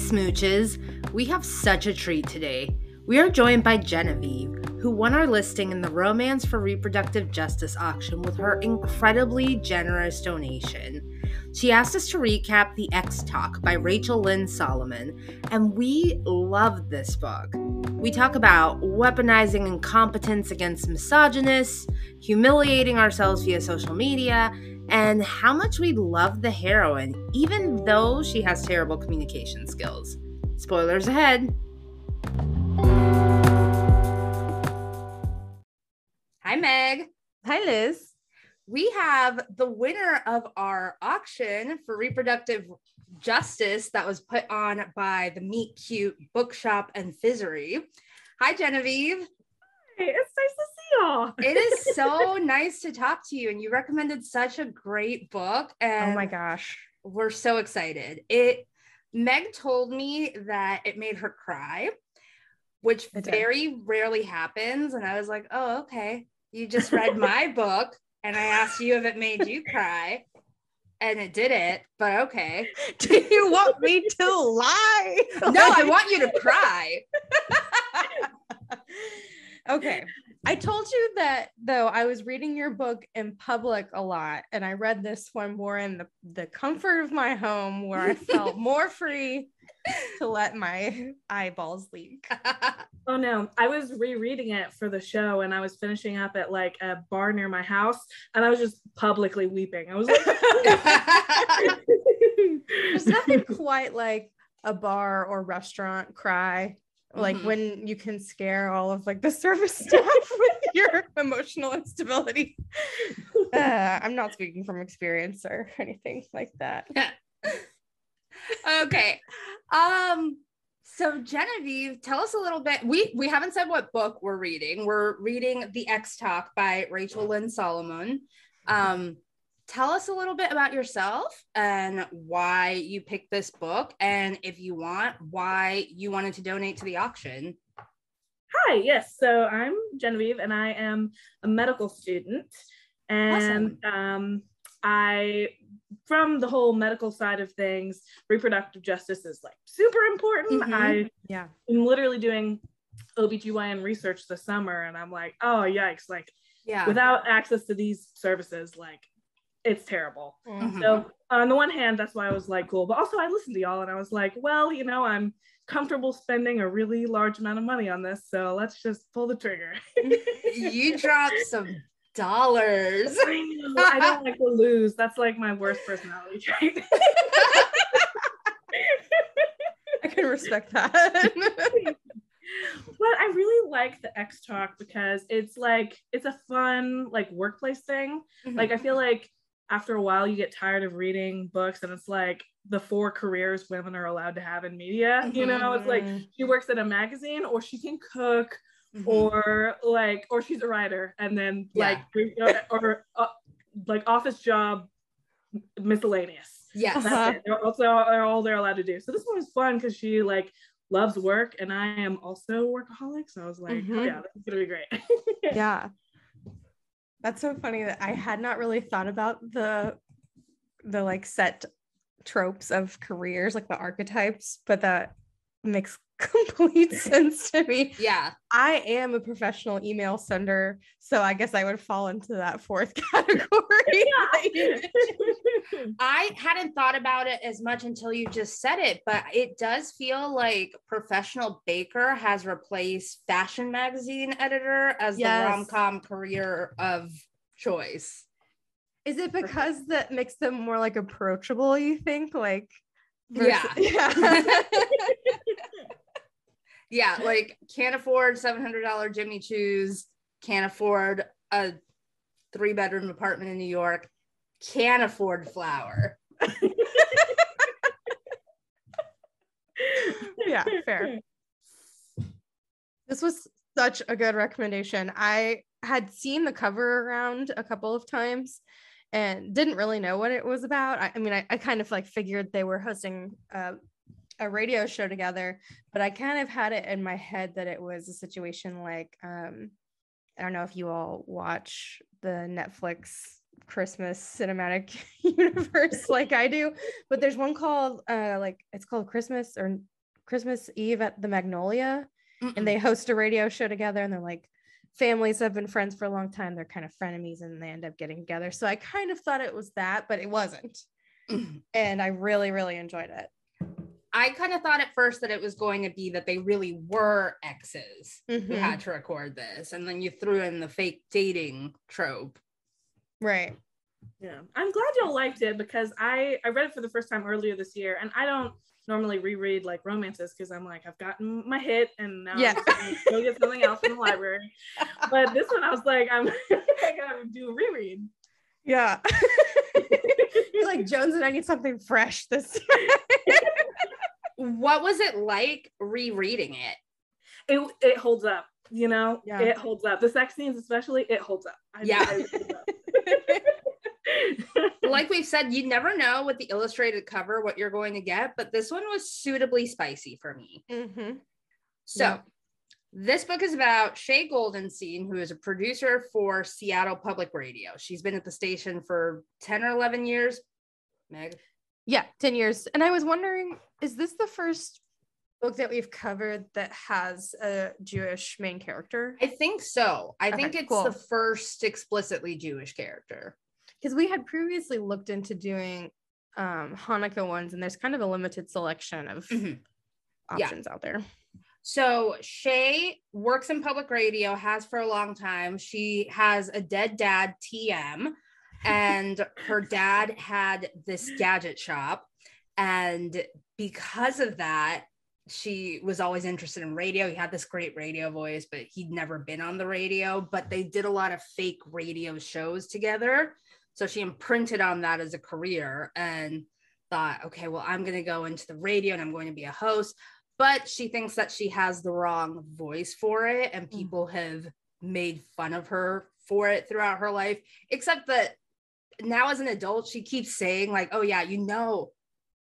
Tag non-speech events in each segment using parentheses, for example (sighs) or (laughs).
smooches. We have such a treat today. We are joined by Genevieve, who won our listing in the Romance for Reproductive Justice auction with her incredibly generous donation. She asked us to recap The Ex Talk by Rachel Lynn Solomon, and we loved this book. We talk about weaponizing incompetence against misogynists, humiliating ourselves via social media, and how much we love the heroine, even though she has terrible communication skills. Spoilers ahead. Hi, Meg. Hi, Liz. We have the winner of our auction for reproductive justice that was put on by the Meet Cute Bookshop and Fizzery. Hi, Genevieve. Hey, it's nice to it is (laughs) so nice to talk to you, and you recommended such a great book. And oh my gosh, we're so excited. It Meg told me that it made her cry, which very rarely happens, and I was like, "Oh, okay." You just read my (laughs) book, and I asked you if it made you cry, and it did it, But okay. (laughs) Do you want me to lie? No, I want you to cry. okay. I told you that though I was reading your book in public a lot, and I read this one more in the, the comfort of my home where I felt (laughs) more free to let my eyeballs leak. (laughs) oh no, I was rereading it for the show and I was finishing up at like a bar near my house and I was just publicly weeping. I was like, (laughs) there's nothing quite like a bar or restaurant cry like mm-hmm. when you can scare all of like the service (laughs) staff with your emotional instability. Uh, i'm not speaking from experience or (laughs) anything like that. Okay. Um so genevieve tell us a little bit. We we haven't said what book we're reading. We're reading the ex talk by rachel lynn solomon. Um tell us a little bit about yourself and why you picked this book and if you want why you wanted to donate to the auction. Hi yes so i'm genevieve and i am a medical student. And awesome. um, i from the whole medical side of things reproductive justice is like super important. Mm-hmm. i yeah. i'm literally doing obgyn research this summer and i'm like oh yikes like yeah. without access to these services like it's terrible. Mm-hmm. So on the one hand, that's why I was like, cool. But also I listened to y'all and I was like, well, you know, I'm comfortable spending a really large amount of money on this. So let's just pull the trigger. you dropped some dollars. I know. I don't like to lose. That's like my worst personality trait. I can respect that. but I really like the Ex Talk because it's like it's a fun like workplace thing. Mm-hmm. Like I feel like after a while you get tired of reading books and it's like the four careers women are allowed to have in media mm-hmm. you know it's like mm-hmm. she works at a magazine or she can cook mm-hmm. or like or she's a writer and then yeah. like or uh, like office job miscellaneous yes uh-huh. they're also are all they're allowed to do so this one is fun because she like loves work and i am also a workaholic so i was like mm-hmm. oh, yeah this is gonna be great (laughs) yeah that's so funny that I had not really thought about the the like set tropes of careers, like the archetypes, but that makes complete (laughs) sense to me. Yeah. I am a professional email sender, so I guess I would fall into that fourth (laughs) category. (laughs) I hadn't thought about it as much until you just said it, but it does feel like professional baker has replaced fashion magazine editor as yes. the rom-com career of choice. Is it because that makes them more like approachable, you think? Like versus- yeah. yeah. Yeah, like can't afford $700 Jimmy Choos, can't afford a three bedroom apartment in New York, can't afford flour. (laughs) yeah, fair. This was such a good recommendation. I had seen the cover around a couple of times and didn't really know what it was about. I, I mean, I, I, kind of like figured they were hosting uh, a radio show together, but I kind of had it in my head that it was a situation like um, I don't know if you all watch the Netflix Christmas cinematic (laughs) universe (laughs) like I do, but there's one called uh like it's called Christmas or Christmas Eve at the Magnolia, and they host a radio show together, and they're like families have been friends for a long time. They're kind of frenemies, and they end up getting together. So I kind of thought it was that, but it wasn't, and I really really enjoyed it. I kind of thought at first that it was going to be that they really were exes who Mhm. had to record this, and then you threw in the fake dating trope. Right. Yeah, I'm glad y'all liked it because I I read it for the first time earlier this year, and I don't normally reread like romances because I'm like I've gotten my hit and now Yeah. I'm gonna go get something else from the library. But this one I was like I'm (laughs) I gotta do a reread. Yeah. You're (laughs) (laughs) like Jones and I need something fresh this What was it like rereading it? It it holds up, you know. Yeah. It holds up. The sex scenes especially, it holds up. I- Yeah. I- it holds up. (laughs) like we've said, you never know with the illustrated cover what you're going to get, but this one was suitably spicy for me. mm-hmm. So, Yeah. this book is about Shay Goldenstein, who is a producer for Seattle Public Radio. She's been at the station for 10 or 11 years. Meg? Yeah, 10 years. And I was wondering, is this the first book that we've covered that has a Jewish main character? I think so. I Okay, think it's cool. the first explicitly Jewish character. Because we had previously looked into doing um Hanukkah ones, and there's kind of a limited selection of Mhm. Yeah. options out there. So Shay works in public radio, has for a long time. She has a dead dad, TM, and her dad had this gadget shop. And because of that, she was always interested in radio. He had this great radio voice, but he'd never been on the radio. But they did a lot of fake radio shows together. So she imprinted on that as a career and thought, okay, well, I'm going to go into the radio and I'm going to be a host but she thinks that she has the wrong voice for it and Mm. people have made fun of her for it throughout her life except that now as an adult she keeps saying like oh yeah you know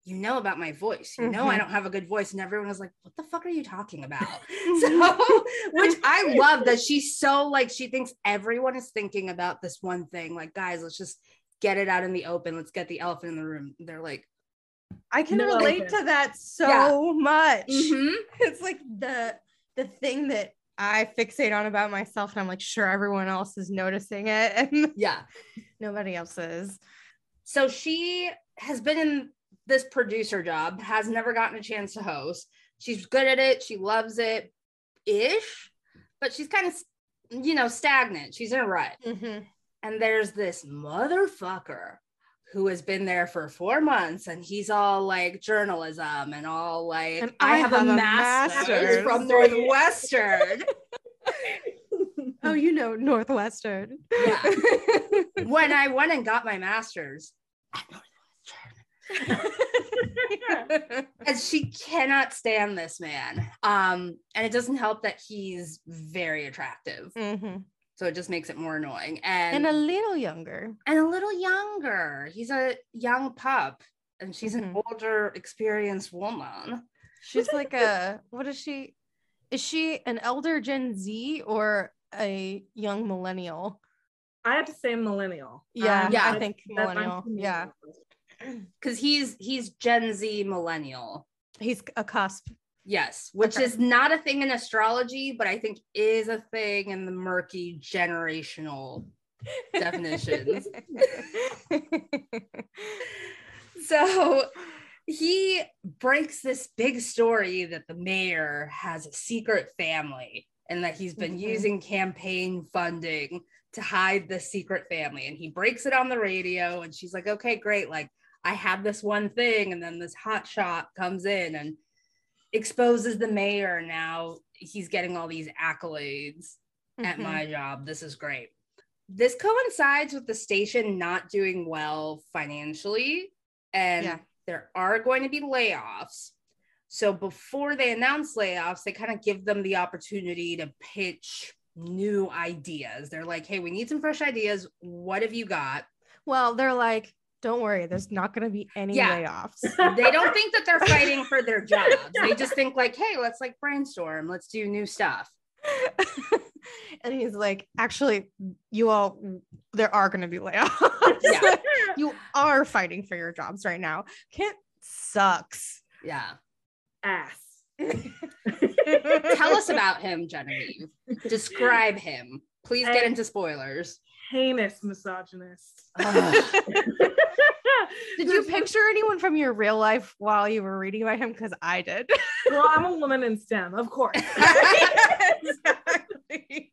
you know about my voice you know i Mhm. don't have a good voice and everyone was like what the fuck are you talking about (laughs) (laughs) so which i love that she's (laughs) so like she thinks everyone is thinking about this one thing like guys let's just get it out in the open let's get the elephant in the room they're like I can No, relate to that so Yeah. much. "Mhm." It's like the the thing that I fixate on about myself, and I'm like, sure, everyone else is noticing it, and yeah nobody else is. So she has been in this producer job, has never gotten a chance to host. She's good at it. She loves it ish, but she's kind of, you know, stagnant. She's in a rut. Mhm. And there's this motherfucker who has been there for four months and he's all like journalism and all like, And I, I have, have a a master's master's." from Northwestern. (laughs) Oh, you know, Northwestern. Yeah. (laughs) when I went and got my master's at Northwestern. (laughs) and she cannot stand this man. Um, and it doesn't help that he's very attractive. Mhm. So it just makes it more annoying. And And a little younger. and a little younger. He's a young pup. And she's an Mhm. older, experienced woman. She's like a what is she? Is she an elder Gen Z or a young millennial? I have to say millennial. Yeah, Um, Yeah. (clears throat) I think I'm millennial. Yeah, Because he's he's Gen Z millennial. he's a cusp. Yes, which Okay. is not a thing in astrology, but I think is a thing in the murky generational (laughs) definitions. (laughs) so he breaks this big story that the mayor has a secret family and that he's been Mhm. using campaign funding to hide the secret family and he breaks it on the radio and she's like okay great like i have this one thing and then this hot shot comes in and exposes the mayor now he's getting all these accolades at Mhm. my job. This is great. This coincides with the station not doing well financially, and Yeah. there are going to be layoffs. So before they announce layoffs, they kind of give them the opportunity to pitch new ideas. They're like, hey, we need some fresh ideas. What have you got? Well, they're like, don't worry, there's not going to be any Yeah. layoffs. (laughs) They don't think that they're fighting for their jobs. They just think like, hey, let's like brainstorm, let's do new stuff. (laughs) and he's like, actually, you all, there are going to be layoffs. Yeah. (laughs) you are fighting for your jobs right now. Kent sucks. Yeah. Ass. (laughs) Tell us about him, Genevieve. Describe him. Please get into spoilers. Heinous misogynist. (laughs) Did you picture anyone from your real life while you were reading about him? Because I did. (laughs) well, I'm a woman in STEM, of course. exactly.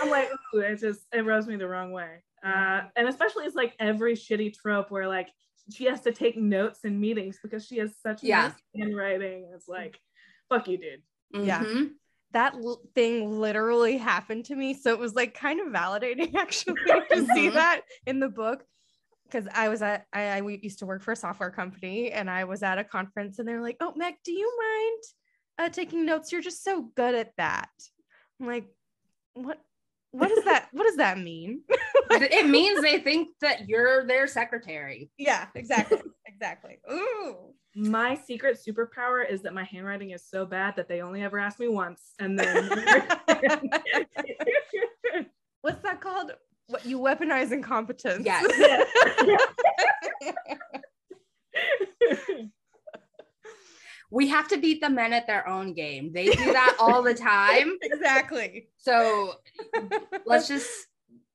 I'm like, ooh, it just it rubs me the wrong way. Uh, and especially it's like every shitty trope where like she has to take notes in meetings because she has such Yeah. nice handwriting. It's like, fuck you, dude. Yeah. Mhm. that l- thing literally happened to me. So it was like kind of validating (laughs) actually to see Mhm. that in the book. Because I was at, I, I used to work for a software company and I was at a conference and they're like, oh, Meg, do you mind uh, taking notes? You're just so good at that. I'm like, what? What does that? what does that mean? it means they think that you're their secretary. yeah, exactly, exactly. Ooh, My secret superpower is that my handwriting is so bad that they only ever ask me once, and then (laughs) (laughs) what's that called? What you weaponize incompetence? Yes. (laughs) We have to beat the men at their own game. They do (laughs) that all the time. exactly. So let's just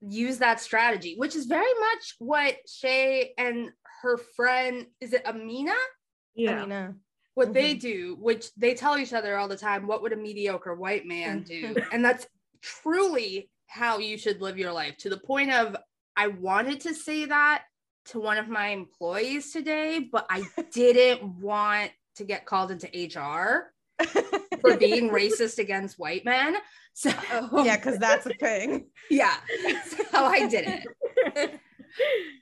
use that strategy, which is very much what Shay and her friend, is it Amina? yeah. I mean, uh, What they do, which they tell each other all the time, what would a mediocre white man do? and that's truly how you should live your life to the point of I wanted to say that to one of my employees today, but I (laughs) didn't want to get called into HR for being (laughs) racist against white men. So yeah, because that's a thing. (laughs) yeah. So I did it.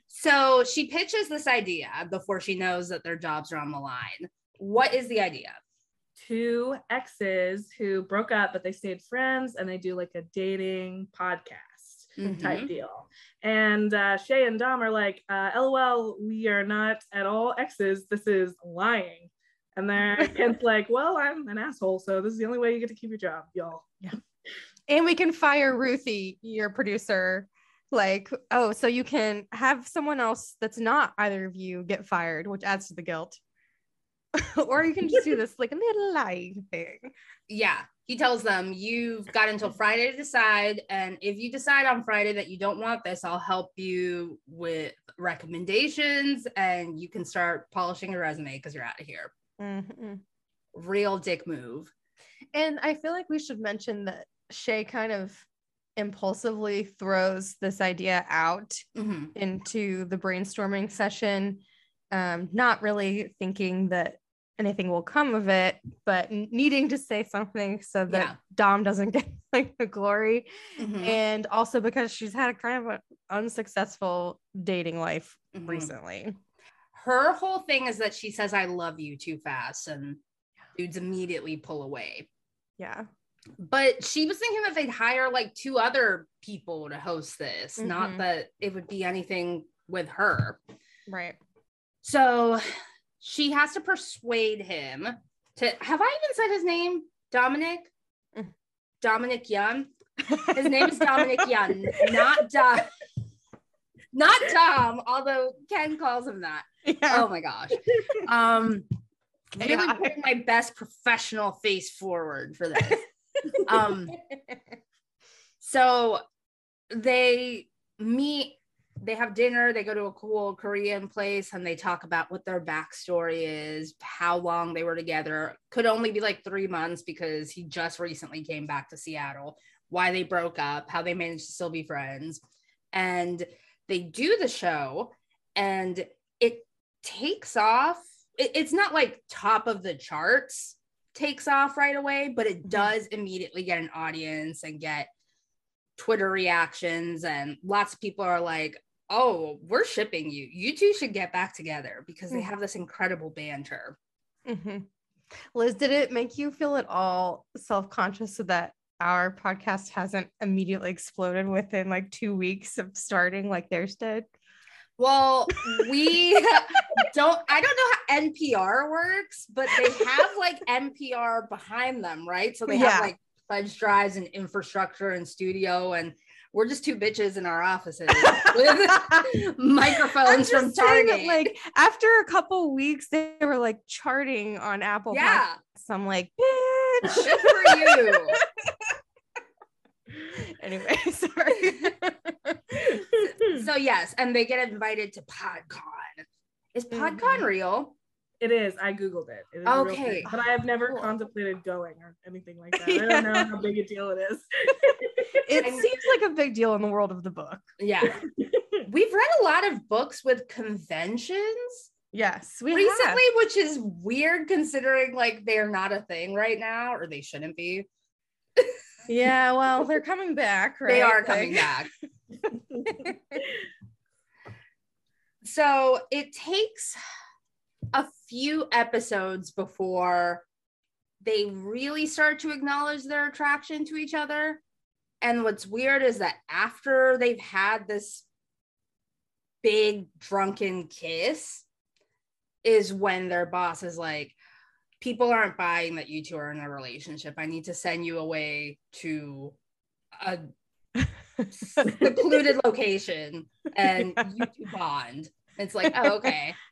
So she pitches this idea before she knows that their jobs are on the line. What is the idea? Two exes who broke up, but they stayed friends, and they do like a dating podcast. type Mhm. deal. And uh, Shay and Dom are like, uh, LOL, we are not at all exes. This is lying. And they're (laughs) Kent's like, well, I'm an asshole, so this is the only way you get to keep your job, y'all. Yeah. And we can fire Ruthie, your producer. Like, oh, so you can have someone else that's not either of you get fired, which adds to the guilt. (laughs) or you can just do this like a little lie thing. Yeah. He tells them, You've got until Friday to decide. And if you decide on Friday that you don't want this, I'll help you with recommendations and you can start polishing your resume because you're out of here. Mhm. Real dick move. And I feel like we should mention that Shay kind of impulsively throws this idea out Mhm. into the brainstorming session, um, not really thinking that anything will come of it, but needing to say something so that Yeah. Dom doesn't (laughs) get like the glory. Mhm. And also because she's had a kind of an unsuccessful dating life Mhm. recently. Her whole thing is that she says, I love you too fast. And dudes immediately pull away. Yeah. But she was thinking that they'd hire like two other people to host this, not Mhm. that it would be anything with her. Right. So she has to persuade him to have I even said his name? Dominic? Mm. Dominic Young. (laughs) His name is Dominic Young, not Dom. Not Tom, although Kent calls him that. Yeah. Oh my gosh. Um (laughs) really Yeah. putting my best professional face forward for this. (laughs) um so they meet they have dinner they go to a cool korean place and they talk about what their backstory is how long they were together could only be like three months because he just recently came back to seattle why they broke up how they managed to still be friends and they do the show and it takes off it- it's not like top of the charts takes off right away, but it Mhm. does immediately get an audience and get Twitter reactions. And lots of people are like, oh, we're shipping you. You two should get back together because they Mhm. have this incredible banter. Mhm. Liz, did it make you feel at all self conscious that our podcast hasn't immediately exploded within like two weeks of starting like theirs did? Well, we (laughs) don't, I don't know how NPR works, but they have like (laughs) NPR behind them, right? So they Yeah. have like pledge drives and infrastructure and studio and we're just two bitches in our offices (laughs) with microphones from saying that, like after a couple weeks, they were like charting on Apple. yeah, Podcasts. I'm like, bitch. good for you. Anyway, (laughs) sorry. (laughs) so yes, and they get invited to PodCon. Is PodCon Mhm. real? It is. I googled it. It is Okay. but I have never Cool. contemplated going or anything like that. I (laughs) don't know how big a deal it is. it seems like a big deal in the world of the book. Yeah. We've read a lot of books with conventions Yes, we recently, which is weird considering like they're not a thing right now, or they shouldn't be. Yeah, well, they're coming back, right? They are coming back. (laughs) So it takes a few episodes before they really start to acknowledge their attraction to each other. And what's weird is that after they've had this big drunken kiss, is when their boss is like, People aren't buying that you two are in a relationship. I need to send you away to a secluded (laughs) location and you two bond. It's like, oh, okay. (laughs)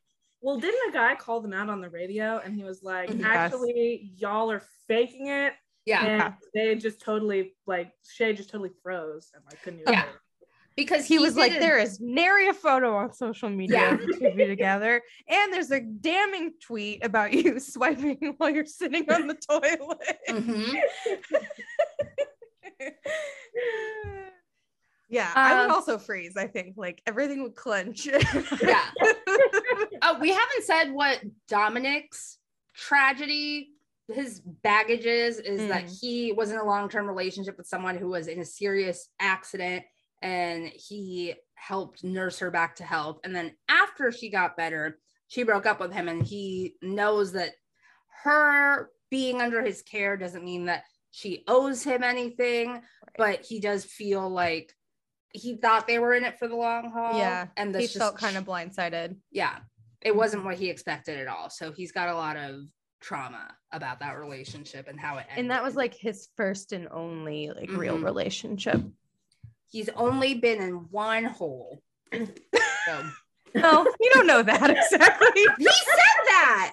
Well, didn't a guy call them out on the radio and he was like, mm-hmm. Yes. actually, y'all are faking it. Yeah. And they just totally like Shay just totally froze and like couldn't even Yeah. it. Because he was like, there is nary a photo on social media Yeah. (laughs) you together. And there's a damning tweet about you (laughs) swiping while you're sitting on the toilet. Mhm. (laughs) yeah, I would Um, also freeze, I think. Like everything would clench. Yeah. Oh, we haven't said what Dominic's tragedy, his baggage is, is that Mm. he was in a long term relationship with someone who was in a serious accident and he helped nurse her back to health. And then after she got better, she broke up with him and he knows that her being under his care doesn't mean that she owes him anything, but he does feel like he thought they were in it for the long haul. Yeah, And he this felt kind of blindsided. yeah, it wasn't what he expected at all. So he's got a lot of trauma about that relationship and how it ended. And that was like his first and only like real Mhm. relationship. He's only been in one hole. (laughs) So No, you don't know that (laughs) exactly. he said that.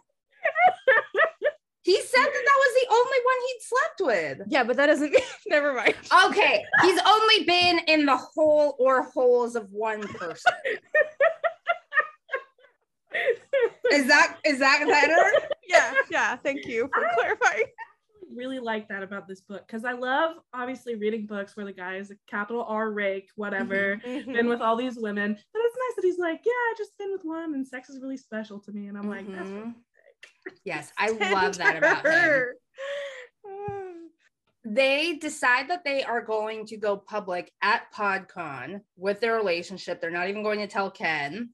he said that that was the only one he'd slept with. Yeah, but that doesn't mean (laughs) never mind. Okay, he's only been in the hole or holes of one person. Is that is that better? Yeah, yeah. Thank you for clarifying. Really like that about this book because I love obviously reading books where the guy is a capital R rake, whatever, Mm-hmm. (laughs) been with all these women. But it's nice that he's like, yeah, I just been with one and sex is really special to me. And I'm like, that's Mhm. (laughs) Yes, I love that about him. They decide that they are going to go public at PodCon with their relationship. They're not even going to tell Kent.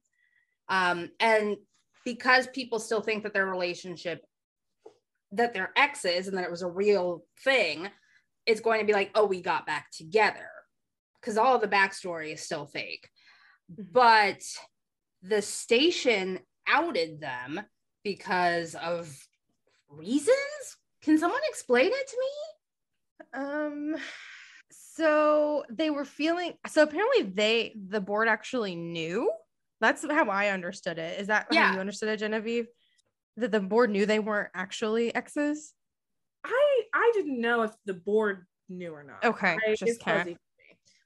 Um, and because people still think that their relationship, that they're exes and that it was a real thing, it's going to be like, oh, we got back together. Because all the backstory is still fake. Mhm. But the station outed them because of reasons. Can someone explain it to me? Um so they were feeling so apparently they the board actually knew. That's how I understood it. Is that Yeah. how you understood it, Genevieve? That the board knew they weren't actually exes? I I didn't know if the board knew or not. Okay, I, just it's kinda-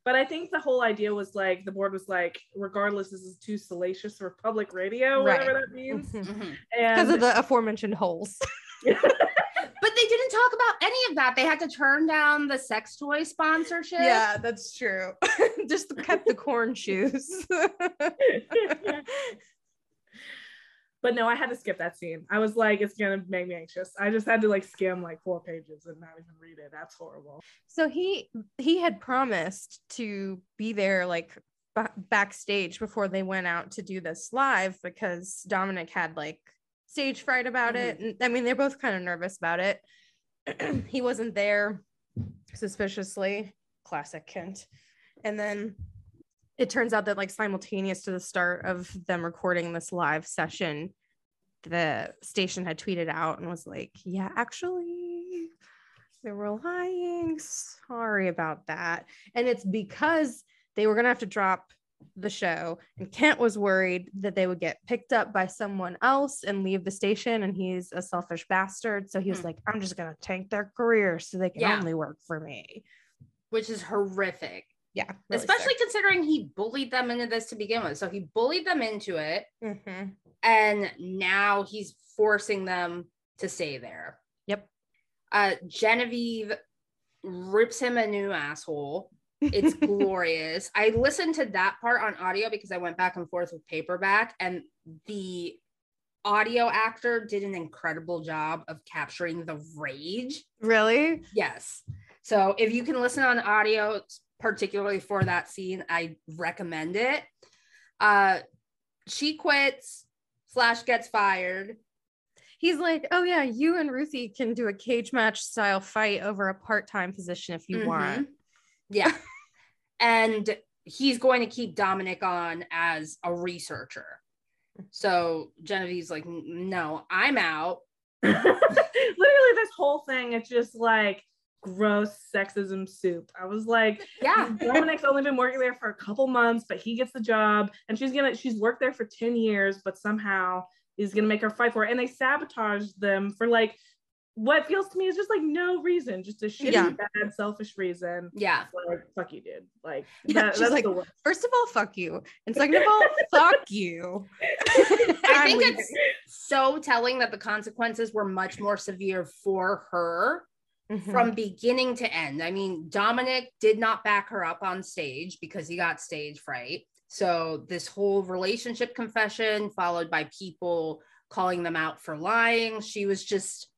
But I think the whole idea was like the board was like, regardless, this is too salacious for public radio, whatever that means. Mm-hmm. Mm-hmm. Because And of the aforementioned holes. (laughs) But they didn't talk about any of that. They had to turn down the sex toy sponsorship. Yeah, that's true. (laughs) Just kept the corn (laughs) shoes. But no, I had to skip that scene. I was like, it's gonna make me anxious. I just had to like skim like four pages and not even read it. That's horrible. so he he had promised to be there like ba- backstage before they went out to do this live because Dominic had like stage fright about it mm-hmm. and I mean they're both kind of nervous about it. (clears throat) he wasn't there suspiciously classic Kent. And then it turns out that like simultaneous to the start of them recording this live session the station had tweeted out and was like, "Yeah, actually they were lying. Sorry about that. And it's because they were going to have to drop the show and Kent was worried that they would get picked up by someone else and leave the station and he's a selfish bastard so he was Hmm. like I'm just going to tank their career so they can Yeah. only work for me. which is horrific. Yeah. really Especially sick. considering he bullied them into this to begin with. So he bullied them into it, Mhm. and now he's forcing them to stay there. Yep. Uh, Genevieve rips him a new asshole. It's (laughs) glorious. I listened to that part on audio because I went back and forth with paperback, and the audio actor did an incredible job of capturing the rage. Really? Yes. So if you can listen on audio, particularly for that scene, I recommend it. Uh, she quits slash gets fired. He's like, "Oh yeah, you and Ruthie can do a cage match style fight over a part-time position if you want." Mhm. Yeah. (laughs) and he's going to keep Dominic on as a researcher. So Genevieve's like, no, I'm out. (laughs) Literally, this whole thing, it's just like gross sexism soup. I was like, Yeah. Dominic's only been working there for a couple months, but he gets the job, and she's gonna she's worked there for 10 years, but somehow is gonna make her fight for it. And they sabotage them for like what feels to me is just like no reason, just a shitty, Yeah. bad, selfish reason. Yeah. Like, fuck you, dude. Like Yeah, that, she's that's like, the worst. First of all, fuck you, and second of all, (laughs) fuck you. (laughs) I think leaving. it's so telling that the consequences were much more severe for her Mhm. from beginning to end. I mean, Dominic did not back her up on stage because he got stage fright. So, this whole relationship confession, followed by people calling them out for lying, she was just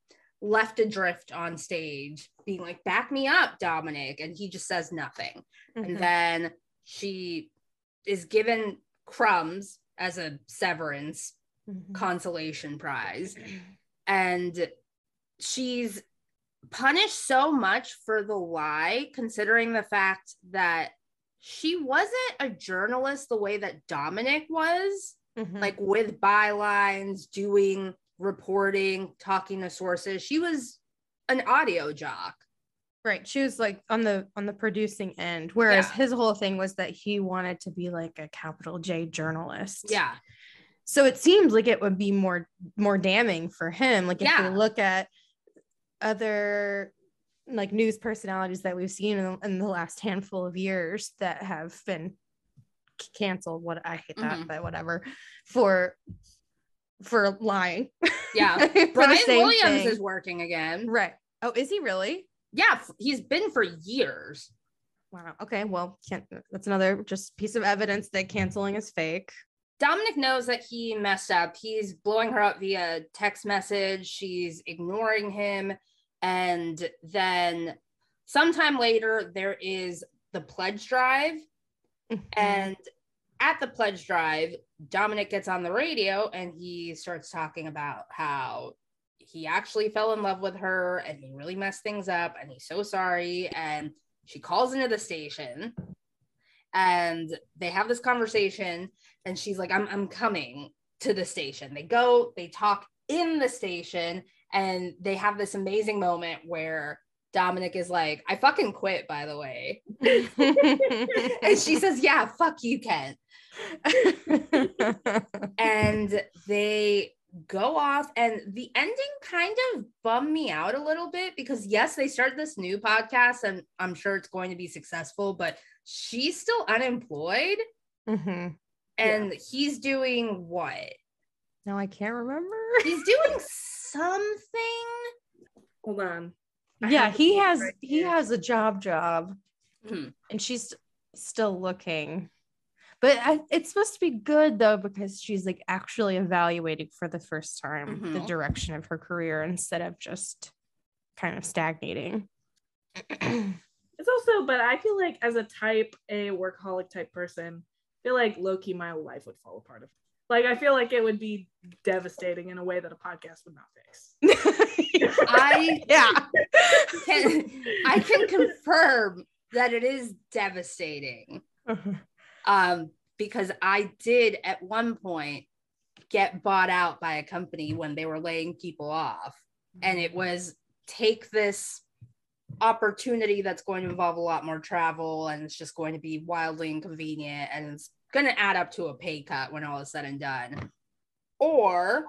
left adrift on stage, being like, Back me up, Dominic. And he just says nothing. Mhm. And then she is given crumbs as a severance Mhm. consolation prize (clears throat) and she's punished so much for the lie considering the fact that she wasn't a journalist the way that Dominic was Mhm. like with bylines doing reporting talking to sources she was an audio jock right she was like on the on the producing end whereas Yeah. his whole thing was that he wanted to be like a capital j journalist yeah so it seems like it would be more more damning for him like if Yeah. we look at other like news personalities that we've seen in the, in the last handful of years that have been canceled what i hate that Mhm. but whatever for for lying yeah (laughs) For Brian Williams thing. is working again right oh is he really yeah he's been for years Wow. Okay. Well, can't, that's another just piece of evidence that canceling is fake. Dominic knows that he messed up. He's blowing her up via text message. She's ignoring him. And then sometime later, there is the pledge drive. Mm-hmm. And at the pledge drive, Dominic gets on the radio and he starts talking about how he actually fell in love with her and he really messed things up and he's so sorry. And she calls into the station and they have this conversation and she's like, I'm, I'm coming to the station. They go, they talk in the station and they have this amazing moment where Dominic is like, I fucking quit, by the way. (laughs) and she says, Yeah, fuck you, Kent. (laughs) and they go off and the ending kind of bummed me out a little bit because yes they start this new podcast and i'm sure it's going to be successful but she's still unemployed Mhm. and he's doing what No, I can't remember. he's doing (laughs) something Hold on. I yeah, he has right he here. has a job job, Mhm. and she's still looking. But I, it's supposed to be good though because she's like actually evaluating for the first time the Mhm. direction of her career instead of just kind of stagnating. (clears throat) It's also, but I feel like as a type A workaholic type person, I feel like low key my life would fall apart. If, like I feel like it would be devastating in a way that a podcast would not fix. (laughs) i yeah. can i can confirm that it is devastating (laughs) um, because I did at one point get bought out by a company when they were laying people off, and it was take this opportunity that's going to involve a lot more travel and it's just going to be wildly inconvenient and it's going to add up to a pay cut when all is said and done. Or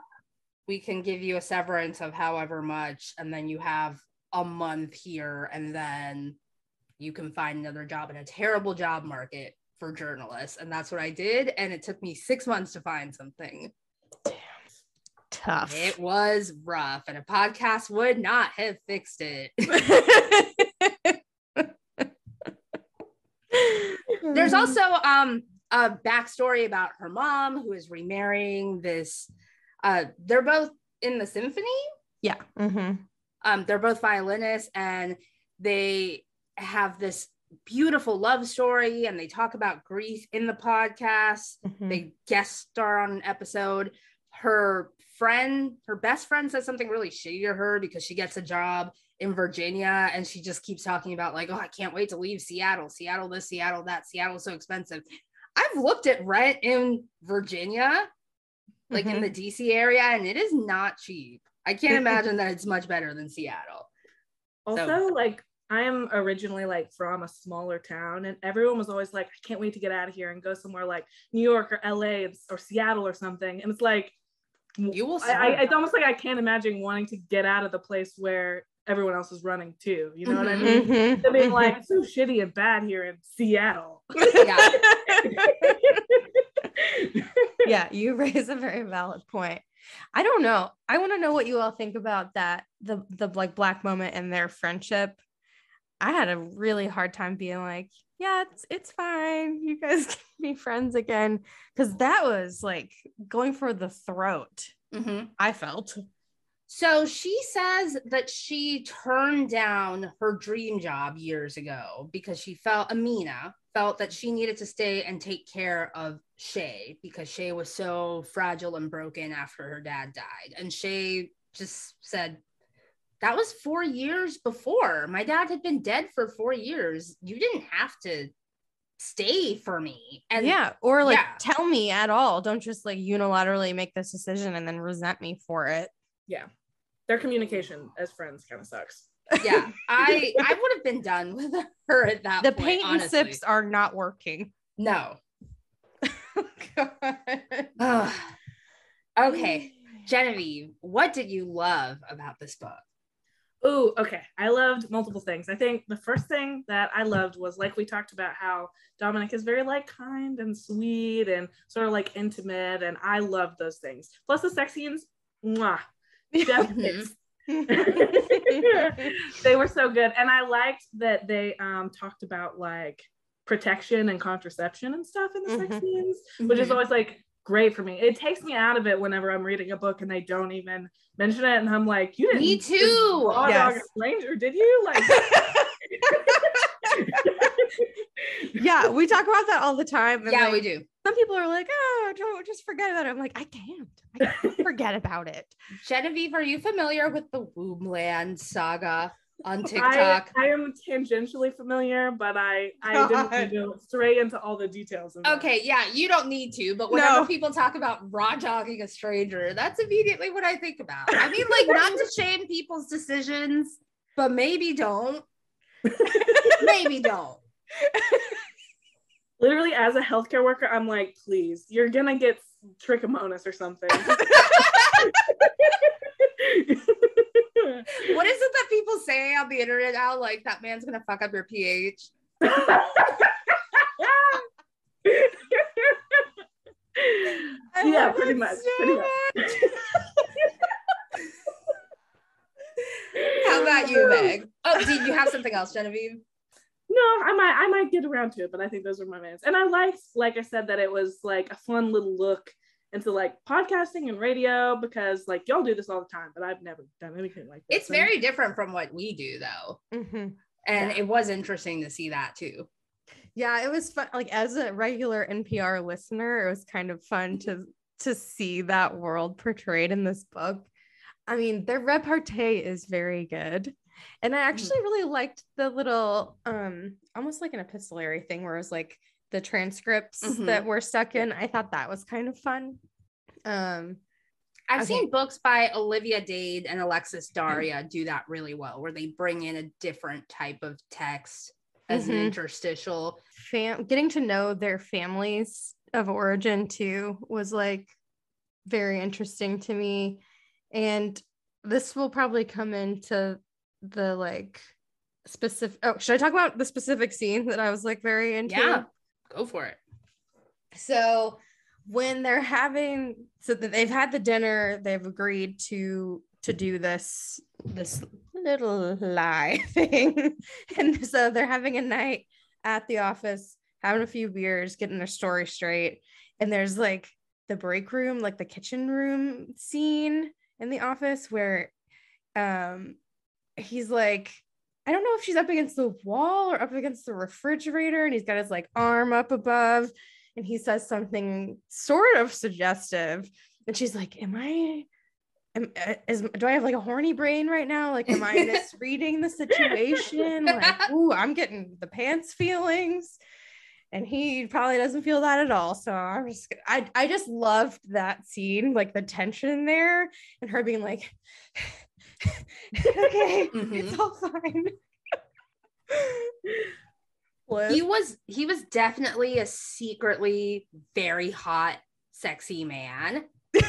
we can give you a severance of however much and then you have a month here and then you can find another job in a terrible job market for journalists. And that's what I did. And it took me six months to find something. Damn. Tough. It was rough, and a podcast would not have fixed it. (laughs) (laughs) There's also um a backstory about her mom who is remarrying this. Uh, they're both in the symphony. Yeah. Mm-hmm. Um, they're both violinists, and they have this beautiful love story and they talk about grief in the podcast. Mm-hmm. They guest star on an episode. Her friend, her best friend says something really shitty to her because she gets a job in Virginia and she just keeps talking about like, oh, I can't wait to leave Seattle. Seattle this, Seattle that. Seattle's so expensive. I've looked at rent in Virginia, like mm-hmm. in the DC area, and it is not cheap. I can't (laughs) imagine that it's much better than Seattle. Also, so, like I am originally like from a smaller town, and everyone was always like, I can't wait to get out of here and go somewhere like New York or LA or Seattle or something. And it's like, you will. I, I, it's almost like I can't imagine wanting to get out of the place where everyone else is running too. You know what I mean? Mm-hmm. I mean, like, it's so shitty and bad here in Seattle. Yeah. (laughs) yeah, you (laughs) raise a very valid point. I don't know. I want to know what you all think about that the the like black moment in their friendship I had a really hard time being like, yeah, it's it's fine. You guys (laughs) can be friends again. Cause that was like going for the throat. Mm-hmm. I felt. So she says that she turned down her dream job years ago because she felt Amina felt that she needed to stay and take care of Shay because Shay was so fragile and broken after her dad died. And Shay just said, that was four years before. My dad had been dead for four years. You didn't have to stay for me. And yeah, or like yeah. tell me at all. Don't just like unilaterally make this decision and then resent me for it. Yeah. Their communication as friends kind of sucks. Yeah. (laughs) I I would have been done with her at that the point, paint honestly. and sips are not working. No. oh, (sighs) (sighs) okay. Genevieve, what did you love about this book? Oh, okay. I loved multiple things. I think the first thing that I loved was like we talked about how Dominic is very like kind and sweet and sort of like intimate, and I love those things. Plus the sex scenes, mwah, definitely. (laughs) they were so good, and I liked that they um talked about like protection and contraception and stuff in the mm-hmm. sex scenes, which mm-hmm. is always like great for me. It takes me out of it whenever I'm reading a book and they don't even mention it, and I'm like, "You didn't." Me too. Yes. Dog Ranger, did you? Like. (laughs) (laughs) yeah, we talk about that all the time. yeah, like, we do. Some people are like, "Oh, don't just forget about it." I'm like, I can't. I can't (laughs) forget about it. Genevieve, are you familiar with the Wombland saga? on TikTok. I, I, am tangentially familiar, but I (laughs) I didn't go straight into all the details. okay, yeah, you don't need to, but whenever no. people talk about raw dogging a stranger, that's immediately what I think about. I mean, like not to shame people's decisions, but maybe don't. (laughs) maybe don't. Literally, as a healthcare worker, I'm like, please, you're gonna get trichomonas or something. (laughs) (laughs) what is it that people say on the internet now? Like that man's gonna fuck up your pH. (laughs) yeah, pretty much. Pretty much. How about you, Meg? Oh, did you have something else, Genevieve? No, I might I might get around to it, but I think those are my mains. And I liked, like I said, that it was like a fun little look into like podcasting and radio because like y'all do this all the time, but I've never done anything like this. It's very different from what we do though. Mm-hmm. And yeah. it was interesting to see that too. Yeah, it was fun. Like as a regular NPR listener, it was kind of fun to to see that world portrayed in this book. I mean, their repartee is very good. And I actually mm. really liked the little um almost like an epistolary thing where it was like the transcripts mm-hmm. that were stuck in. I thought that was kind of fun. Um, I've Okay. seen books by Olivia Dade and Alexis Daria do that really well, where they bring in a different type of text as an Mhm. interstitial. Fam- getting to know their families of origin too was like very interesting to me. And this will probably come into the like specific oh should I talk about the specific scene that I was like very into? Yeah, go for it. so when they're having so that they've had the dinner they've agreed to to do this this little lie (laughs) thing and so they're having a night at the office having a few beers getting their story straight and there's like the break room like the kitchen room scene in the office where um he's like I don't know if she's up against the wall or up against the refrigerator and he's got his like arm up above and he says something sort of suggestive and she's like am i am uh, is do i have like a horny brain right now? Like am i (laughs) misreading the situation? Like (laughs) ooh i'm getting the pants feelings. And he probably doesn't feel that at all so i'm just i i just loved that scene like the tension there and her being like okay (laughs) it's all fine Liz? He was he was definitely a secretly very hot, sexy man (laughs)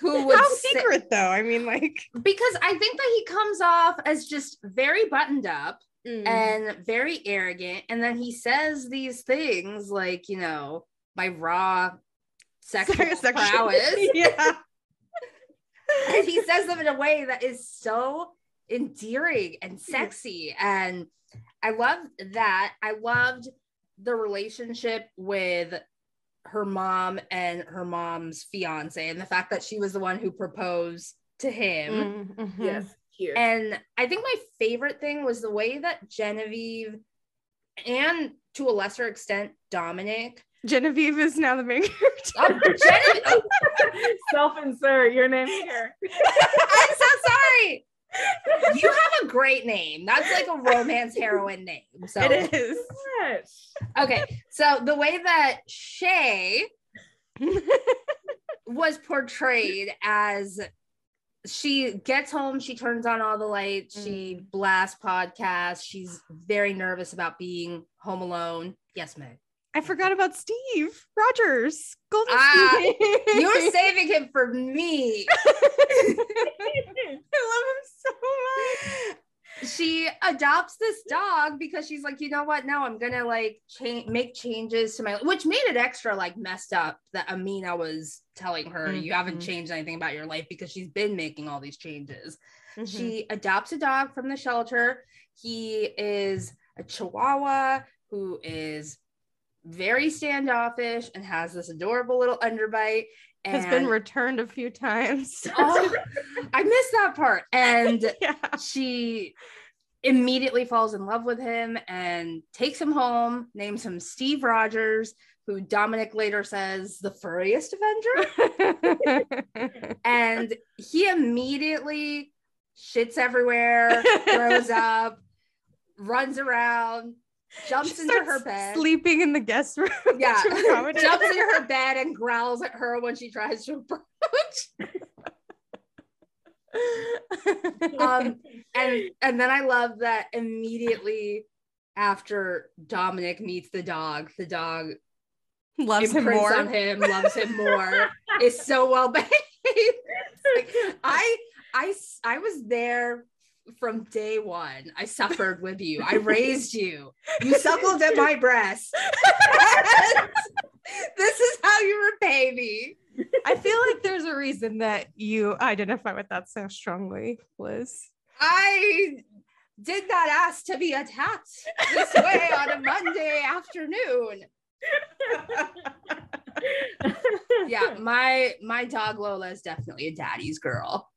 who would How say- secret though? I mean, like, (laughs) because I think that he comes off as just very buttoned up mm, and very arrogant. And then he says these things like, you know, my raw sexual sexual- prowess. yeah. And he says them in a way that is so endearing and sexy. And I loved that. I loved the relationship with her mom and her mom's fiance and the fact that she was the one who proposed to him. Mm, mhm. Yes, cute. And I think my favorite thing was the way that Genevieve and to a lesser extent Dominic. Genevieve is now the main (laughs) character. Oh, (laughs) Genevieve, oh, Self-insert your name here. I'm so sorry. You have a great name. That's like a romance heroine name. So It is. Yes. okay. So the way that Shay was portrayed as she gets home, she turns on all the lights, she mm. blasts podcasts, she's very nervous about being home alone. Yes, Meg. I forgot about Steve Rogers. Golden Ah, Steve. You're (laughs) saving him for me. (laughs) I love him so much. She adopts this dog because she's like, you know what? Now I'm gonna like change, make changes to my, which made it extra like messed up that Amina was telling her you haven't Mhm. changed anything about your life because she's been making all these changes. Mhm. She adopts a dog from the shelter. He is a Chihuahua who is very standoffish and has this adorable little underbite. And has been returned a few times. (laughs) oh, I missed that part. And (laughs) yeah. she immediately falls in love with him and takes him home, names him Steve Rogers, who Dominic later says the furriest Avenger. (laughs) And he immediately shits everywhere, throws up, runs around, jumps She into her bed. Sleeping in the guest room. (laughs) Yeah, jumps into her bed and growls at her when she tries to approach. (laughs) um and and then i love that immediately after dominic meets the dog the dog Loves him more. on him loves him more is so well behaved (laughs) Like, I was there from day one i suffered with you i (laughs) raised you you suckled at my breast (laughs) this is how you repay me I feel like there's a reason that you identify with that so strongly, Liz. I did not ask to be attacked this way on a Monday afternoon. (laughs) Yeah, my my dog Lola is definitely a daddy's girl.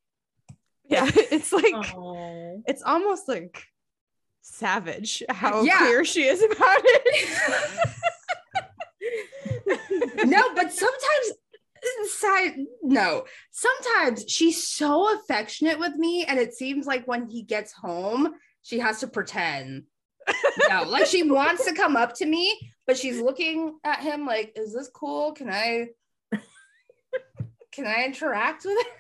Yeah, (laughs) it's like Oh. it's almost like savage how Yeah. clear she is about it. (laughs) No, but sometimes side no. Sometimes she's so affectionate with me and it seems like when he gets home, she has to pretend. No, like she wants to come up to me, but she's looking at him like, is this cool? Can I can I interact with her?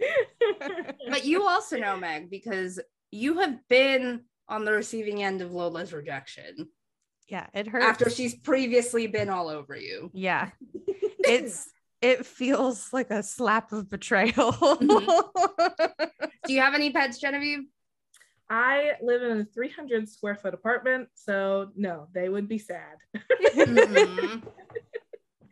(laughs) but you also know Meg because you have been on the receiving end of Lola's rejection. Yeah, it hurts. After she's previously been all over you. Yeah. (laughs) It's it feels like a slap of betrayal. Mm-hmm. (laughs) Do you have any pets, Genevieve? I live in a 300 square foot apartment, so no, they would be sad. mm-hmm.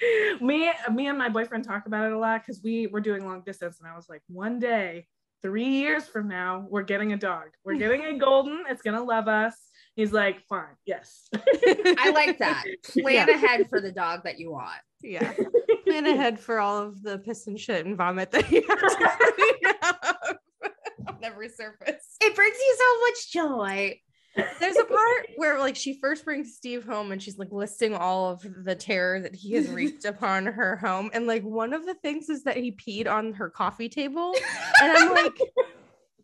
(laughs) me, me and my boyfriend talk about it a lot because we were doing long distance, and I was like, one day, three years from now, we're getting a dog. We're (laughs) getting a golden. It's gonna love us. He's like, fine, yes. I like that. (laughs) Plan yeah. ahead for the dog that you want. Yeah. Plan ahead for all of the piss and shit and vomit that you have to on every surface. It brings you so much joy. There's a part where like she first brings Steve home and she's like listing all of the terror that he has wreaked (laughs) upon her home. And like one of the things is that he peed on her coffee table. (laughs) And I'm like,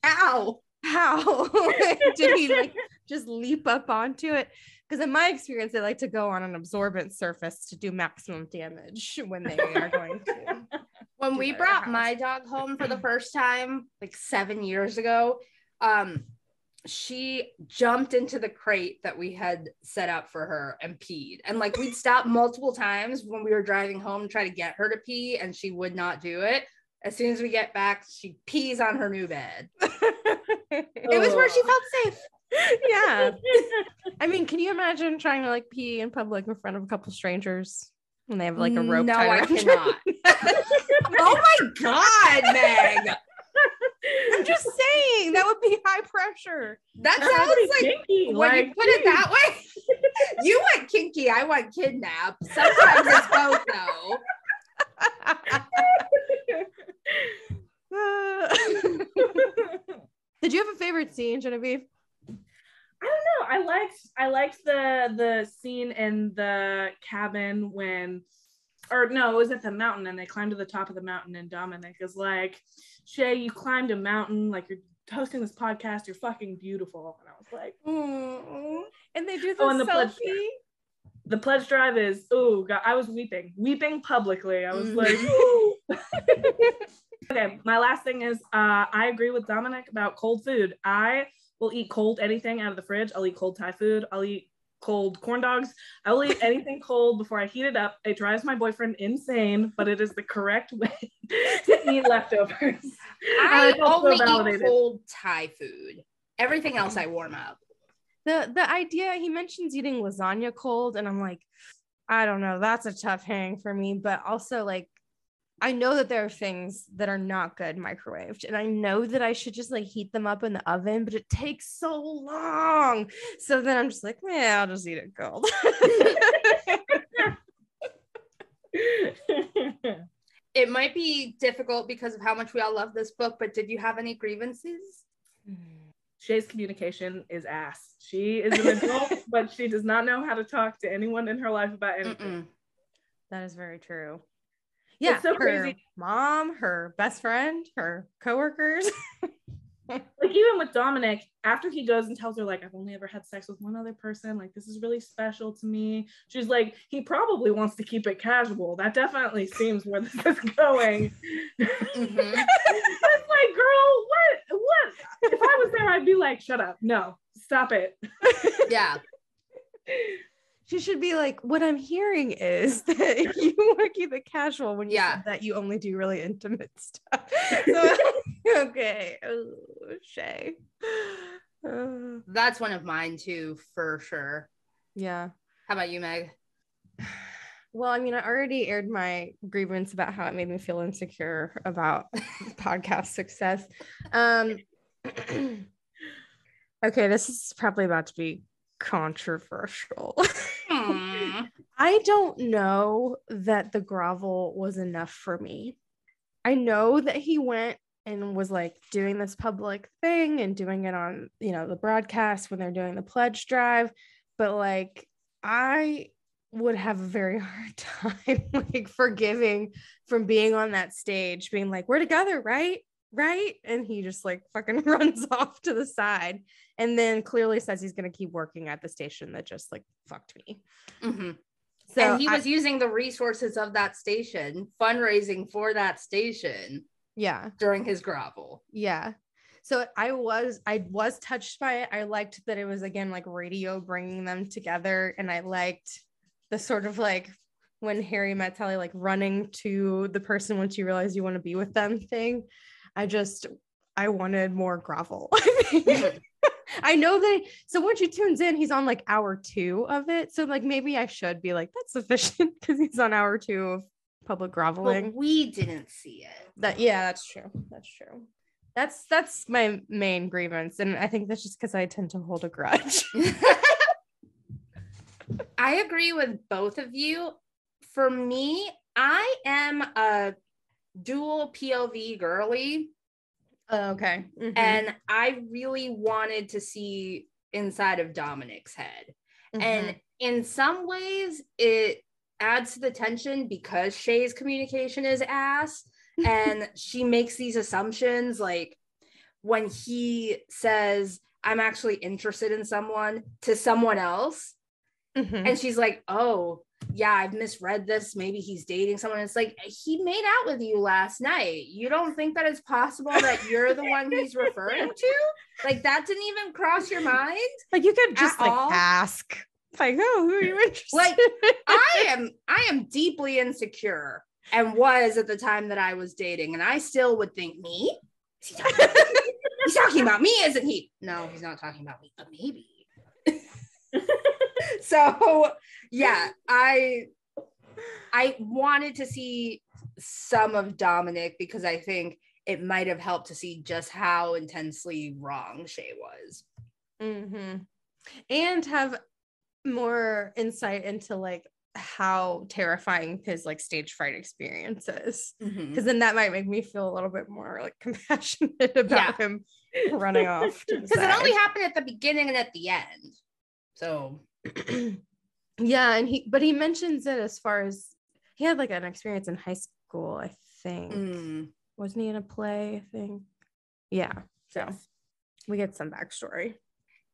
ow, how (laughs) did he like just leap up onto it? Because in my experience, they like to go on an absorbent surface to do maximum damage when they are going to. when we brought house. my dog home for the first time, like seven years ago, um, she jumped into the crate that we had set up for her and peed. And like we'd stop multiple times when we were driving home to try to get her to pee, and she would not do it. As soon as we get back, she pees on her new bed. (laughs) it was where she oh. felt safe. Yeah. (laughs) I mean, can you imagine trying to like pee in public in front of a couple strangers And they have like a rope? No, I cannot. (laughs) oh my god, Meg. I'm just saying that would be high pressure. That sounds like kinky. when like, you put it that way. (laughs) you want kinky, I want kidnap. Sometimes it's both though. (laughs) Did you have a favorite scene, Genevieve? I don't know. I liked I liked the the scene in the cabin when or no, it was at the mountain and they climbed to the top of the mountain and Dominic is like, Shay, you climbed a mountain, like you're hosting this podcast, you're fucking beautiful. And I was like, mm and they do the, oh, the selfie. Pledge, the pledge drive is oh god, I was weeping, weeping publicly. I was mm. like, (laughs) okay. My last thing is, uh, I agree with Dominic about cold food. I will eat cold anything out of the fridge. I'll eat cold Thai food. I'll eat cold corn dogs. I will eat anything cold before I heat it up. It drives my boyfriend insane, but it is the correct way (laughs) to eat leftovers. I only eat cold Thai food. Everything else I warm up. The the idea he mentions eating lasagna cold, and I'm like, I don't know, that's a tough hang for me. But also like I know that there are things that are not good microwaved, and I know that I should just like heat them up in the oven, but it takes so long. So then I'm just like, man, I'll just eat it cold. (laughs) it might be difficult because of how much we all love this book, but did you have any grievances? Shay's communication is ass. She is an adult, (laughs) but she does not know how to talk to anyone in her life about anything. Mm-mm. That is very true yeah, so her crazy. mom, her best friend, her coworkers. (laughs) like even with Dominic, after he goes and tells her like I've only ever had sex with one other person, like this is really special to me. She's like he probably wants to keep it casual. That definitely seems where this is going. (laughs) Mm-hmm. it's like, girl, what? What? If I was there, I'd be like, shut up. No, stop it. yeah (laughs) she should be like, what I'm hearing is (laughs) that you want to keep it casual when you yeah. that you only do really intimate (laughs) stuff. (laughs) So, okay. Oh, Shay. Uh, That's one of mine too, for sure. Yeah. How about you, Meg? (sighs) Well, I mean, I already aired my grievance about how it made me feel insecure about podcast success. Um, (clears throat) okay, this is probably about to be controversial. I don't know that the grovel was enough for me. I know that he went and was like doing this public thing and doing it on, you know, the broadcast when they're doing the pledge drive, but like I would have a very (laughs) hard time like forgiving from being on that stage being like we're together, right? Right? And he just like fucking (laughs) runs off to the side and then clearly says he's going to keep working at the station that just like fucked me. Mm-hmm. So and he was using the resources of that station, fundraising for that station. Yeah. During his grovel. Yeah. So I was I was touched by it. I liked that it was again like radio bringing them together and I liked the sort of like when Harry met Sally like running to the person once you realize you want to be with them thing. I just I wanted more grovel. (laughs) Mm-hmm. I know that so once she tunes in, he's on like hour two of it. So like maybe I should be like, that's sufficient (laughs) because he's on hour two of public groveling. But we didn't see it. That yeah, that's true. That's true. That's that's my main grievance. And I think that's just because I tend to hold a grudge. (laughs) I agree with both of you. For me, I am a dual POV girly. Oh, okay. Mm-hmm. And I really wanted to see inside of Dominic's head. Mm-hmm. And in some ways, it adds to the tension because Shay's communication is ass. (laughs) and she makes these assumptions like when he says, I'm actually interested in someone to someone else. Mm-hmm. And she's like, oh, yeah, I've misread this. Maybe he's dating someone. It's like he made out with you last night. You don't think that it's possible that you're the one he's referring to? Like that didn't even cross your mind? Like you could just like all? ask. Like, oh, who are you interested? Like I am I am deeply insecure and was at the time that I was dating. And I still would think me. He he's talking about me, isn't he? No, he's not talking about me, but maybe. (laughs) so yeah, I I wanted to see some of Dominic because I think it might have helped to see just how intensely wrong Shay was. Mm-hmm. And have more insight into like how terrifying his like stage fright experience is because mm-hmm. then that might make me feel a little bit more like (laughs) compassionate about yeah. him running off because (laughs) it only happened at the beginning and at the end so (clears throat) yeah and he but he mentions it as far as he had like an experience in high school i think. Mm. wasn't he in a play i think? Yeah so we get some backstory.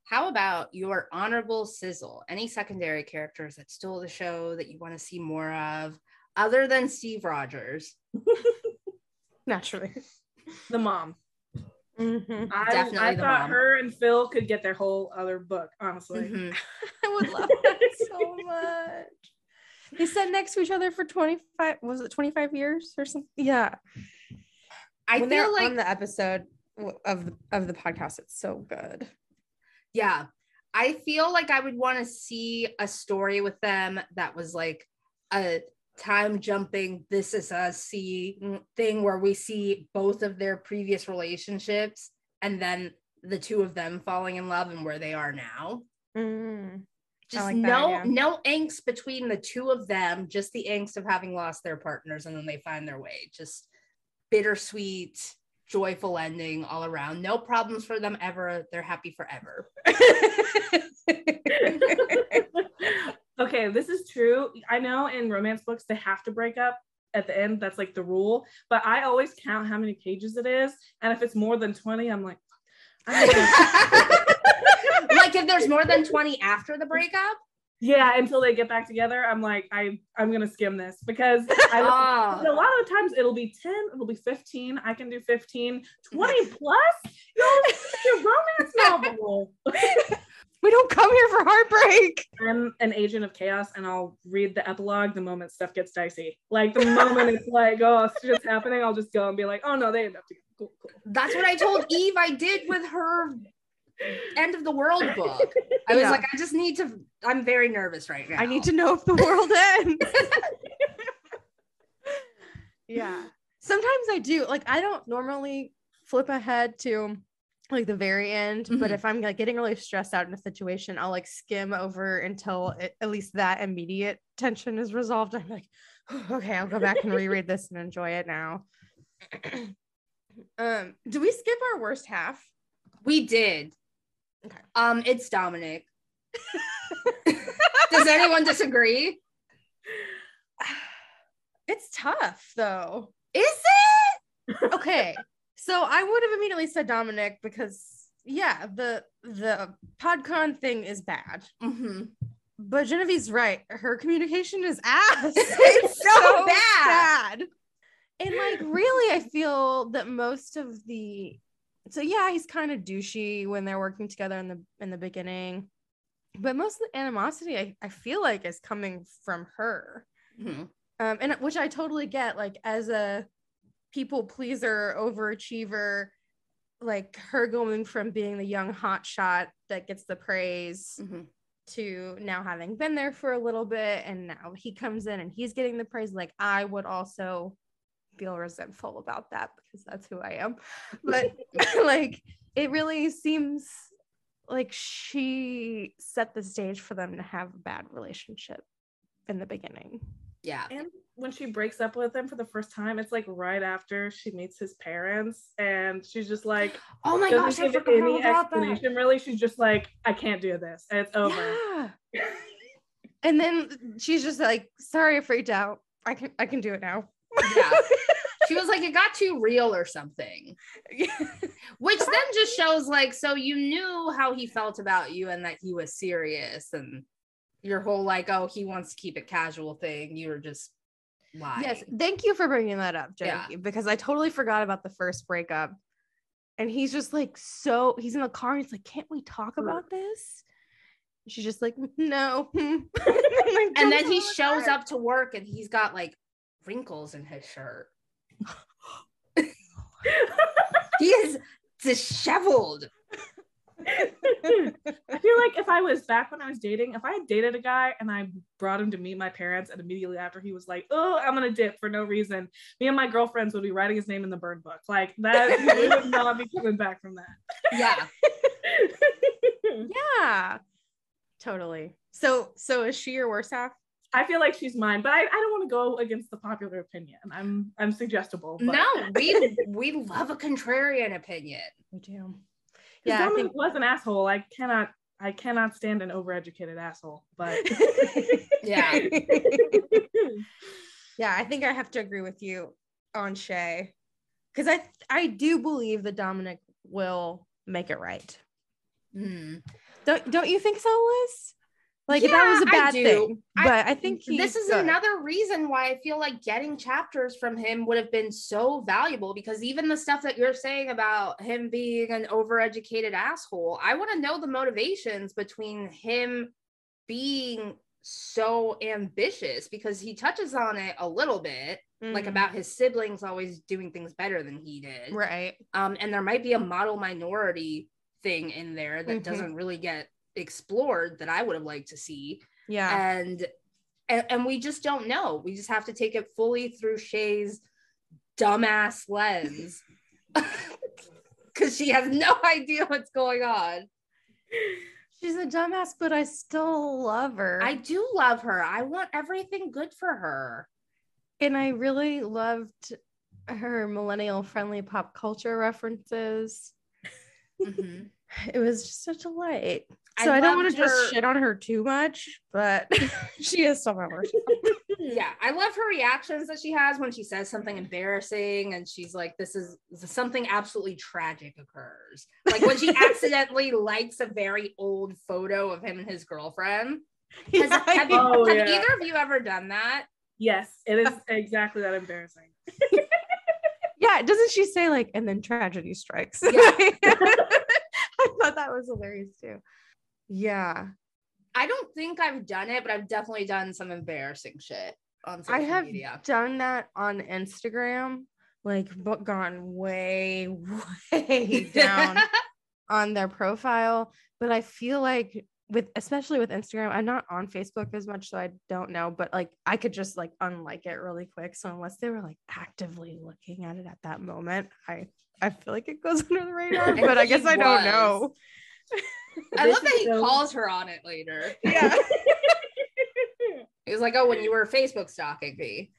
How about your honorable sizzle? Any secondary characters that stole the show that you want to see more of other than steve rogers? (laughs) Naturally. The mom Mm-hmm. I, Definitely I thought mom. her and Phil could get their whole other book, honestly. Mm-hmm. (laughs) (laughs) I would love that so much. They sat next to each other for 25, was it 25 years or something? Yeah. I when feel like on the episode of the, of the podcast, it's so good. Yeah. I feel like I would want to see a story with them that was like a time jumping this is a see thing where we see both of their previous relationships and then the two of them falling in love and where they are now. Mm, just like no that, yeah. no angst between the two of them just the angst of having lost their partners and then they find their way. Just bittersweet joyful ending all around. No problems for them ever. They're happy forever (laughs) (laughs) okay, this is true. I know in romance books they have to break up at the end. That's like the rule. But I always count how many pages it is, and if it's more than twenty, I'm like, I'm (laughs) like if there's more than twenty after the breakup. Yeah, until they get back together, I'm like, I I'm gonna skim this because I, (laughs) oh. a lot of times it'll be 10, it'll be 15. I can do 15, 20 plus. Yo, your romance (laughs) novel. We don't come here for heartbreak. I'm an agent of chaos and I'll read the epilogue the moment stuff gets dicey. Like the moment it's (laughs) like, oh, shit's happening, I'll just go and be like, oh no, they end up together. Cool, cool. That's what I told (laughs) Eve I did with her end of the world book. I was yeah. like, I just need to, I'm very nervous right now. I need to know if the world ends. (laughs) yeah. Sometimes I do. Like, I don't normally flip ahead to like the very end mm-hmm. but if i'm like getting really stressed out in a situation i'll like skim over until it, at least that immediate tension is resolved. I'm like (sighs) okay i'll go back and reread this and enjoy it now. (clears throat) Um do we skip our worst half? We did. Okay. Um it's dominic. Does anyone disagree? (sighs) It's tough though. Is it? Okay so I would have immediately said Dominic because yeah, the the PodCon thing is bad. Mm-hmm. but Genevieve's right. Her communication is ass. (laughs) It's so bad. bad. And like really, I feel that most of the so yeah, he's kind of douchey when they're working together in the in the beginning. But most of the animosity I, I feel like is coming from her. Mhm. Um, and which I totally get, like as a people pleaser, overachiever, like her going from being the young hotshot that gets the praise Mhm. to now having been there for a little bit and now he comes in and he's getting the praise like i would also feel resentful about that because that's who i am (laughs) but (laughs) like it really seems like she set the stage for them to have a bad relationship in the beginning Yeah. And when she breaks up with him for the first time, it's like right after she meets his parents, and she's just like, (gasps) Oh my gosh, I forgot any about that. explanation. Really, she's just like, I can't do this. It's over. Yeah. (laughs) and then she's just like sorry i freaked out i can i can do it now Yeah. (laughs) She was like, it got too real or something. (laughs) Which then just shows like, so you knew how he felt about you and that he was serious and your whole like, oh, he wants to keep it casual thing. You were just lying. Yes, thank you for bringing that up, Yeah. Because I totally forgot about the first breakup. And he's just like so he's in the car and he's like, Can't we talk about this? And she's just like, No. (laughs) and And then he shows up to work and he's got like wrinkles in his shirt. (laughs) (laughs) He is disheveled. I feel like if I was back when I was dating, if I had dated a guy and I brought him to meet my parents, and immediately after he was like, "Oh, I'm gonna dip for no reason," me and my girlfriends would be writing his name in the burn book. Like that, we would not (laughs) be coming back from that. Yeah. (laughs) Yeah. Totally. So so is she your worst half? I feel like she's mine, but I, I don't want to go against the popular opinion. I'm I'm suggestible. But No, we (laughs) we love a contrarian opinion. We do. Yeah, Yeah, I Dominic think was an asshole. I cannot I cannot stand an overeducated asshole. But (laughs) Yeah. (laughs) yeah, I think I have to agree with you on Shay. Because I I do believe that Dominic will make it right. Hmm. Don't don't you think so, Liz? Like that was a I bad thing. But I, think he this is good. another reason why I feel like getting chapters from him would have been so valuable because even the stuff that you're saying about him being an overeducated asshole, I want to know the motivations between him being so ambitious because he touches on it a little bit like Mhm. about his siblings always doing things better than he did right. um, and there might be a model minority thing in there that Mhm. doesn't really get explored that I would have liked to see Yeah. and, and and we just don't know we just have to take it fully through shay's dumbass lens (laughs) because she has no (laughs) idea what's going on She's a dumbass, but I still love her. i do love her i want everything good for her and I really loved her millennial friendly pop culture references. Mhm. It was just such a delight. So I, don't want to just shit on her too much, but (laughs) she is some of her. yeah i love her reactions that she has when she says something embarrassing and she's like this is something absolutely tragic occurs like when she (laughs) accidentally likes a very old photo of him and his girlfriend (laughs) Has- Yeah, have, you, Oh, have yeah. either of you ever done that yes, it is exactly that embarrassing. yeah, doesn't she say like, and then tragedy strikes? Yeah. (laughs) I thought that was hilarious too. Yeah, i don't think i've done it but i've definitely done some embarrassing shit on social I have media done that on Instagram, like, but gone way, (laughs) way down (laughs) on their profile. But I feel like with especially with Instagram, I'm not on Facebook as much, so I don't know. But like I could just like unlike it really quick. So unless they were like actively looking at it at that moment, I I feel like it goes (laughs) under the radar. But I guess I don't know. (laughs) i love that he so- calls her on it later Yeah. (laughs) he was like oh when you were facebook stalking me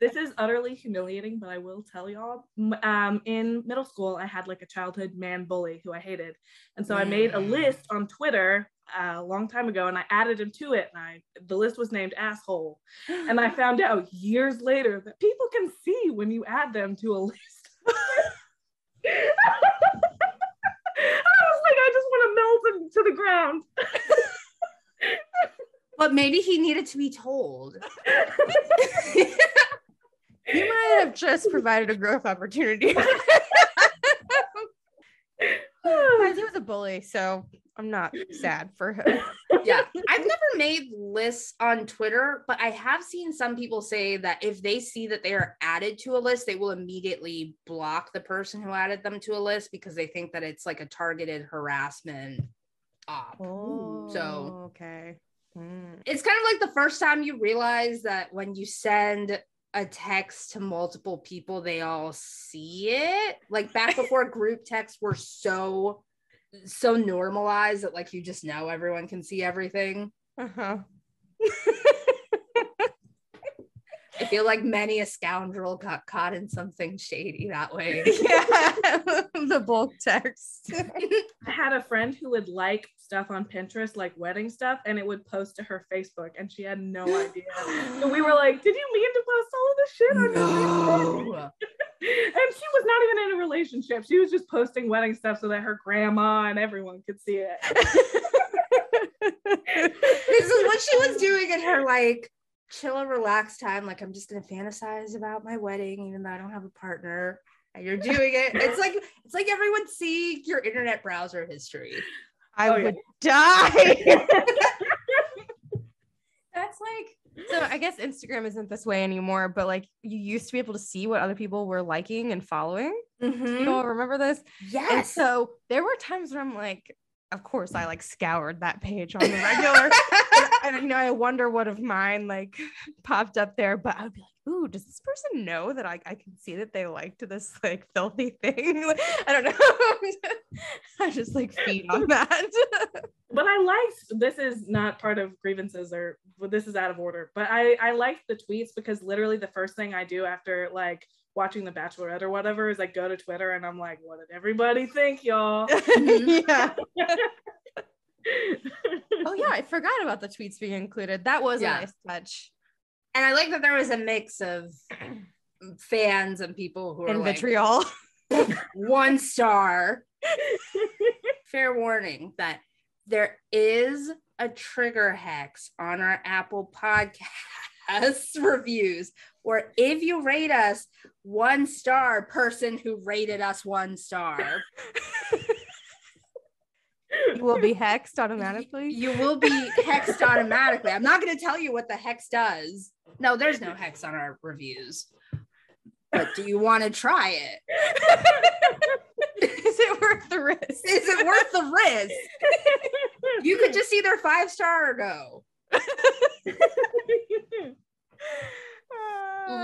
this is utterly humiliating, but I will tell y'all. Um, in middle school, I had like a childhood man bully who I hated, and so I made a list on Twitter uh, a long time ago, and I added him to it. And I the list was named asshole, and I (gasps) found out years later that people can see when you add them to a list. (laughs) I was like, I just want to melt and to the ground. (laughs) but maybe he needed to be told. (laughs) (laughs) you might have just provided a growth opportunity. (laughs) He was a bully, so I'm not sad for him. yeah. I've never made lists on Twitter, but I have seen some people say that if they see that they are added to a list, they will immediately block the person who added them to a list because they think that it's like a targeted harassment op. Oh, So- okay. Hmm. It's kind of like the first time you realize that when you send a text to multiple people, they all see it. Like back (laughs) before group texts were so so normalized that like you just know everyone can see everything. Uh-huh. (laughs) I feel like many a scoundrel got caught in something shady that way. (laughs) yeah, (laughs) the bulk text. (laughs) I had a friend who would like stuff on Pinterest, like wedding stuff, and it would post to her Facebook, and she had no (gasps) idea. and we were like, "Did you mean to post all of this shit on your Facebook?" No. and she was not even in a relationship. She was just posting wedding stuff so that her grandma and everyone could see it. This is what she was doing in her like chill and relaxed time. Like, I'm just gonna fantasize about my wedding, even though I don't have a partner. And you're doing it. It's like it's like everyone see your internet browser history. I Oh, yeah. would die. (laughs) That's like so I guess Instagram isn't this way anymore, but like you used to be able to see what other people were liking and following. You mm-hmm. all remember this? And Yes. so there were times where I'm like, of course I like scoured that page on the regular. (laughs) and, and, you know, I wonder what of mine like (laughs) popped up there, but I would be like, ooh, does this person know that I, I can see that they liked this like filthy (laughs) thing? Like, I don't know. (laughs) I just like feed on that. But I liked this is not part of grievances or well, this is out of order. But I I liked the tweets because literally the first thing I do after like watching The Bachelorette or whatever is I go to Twitter and I'm like, what did everybody think, y'all? yeah. Oh yeah, I forgot about the tweets being included. That was Yeah. a nice touch. and I like that there was a mix of fans and people who are And like, vitriol. (laughs) one star. Fair warning that there is a trigger hex on our Apple Podcasts (laughs) reviews, where if you rate us one star, person who rated us one star, (laughs) You will be (laughs) hexed automatically. you will be hexed automatically. I'm not going to tell you what the hex does. No, there's no hex on our reviews. But do you want to try it? (laughs) Is it worth the risk? Is it worth the risk? You could just either five star or go. (laughs)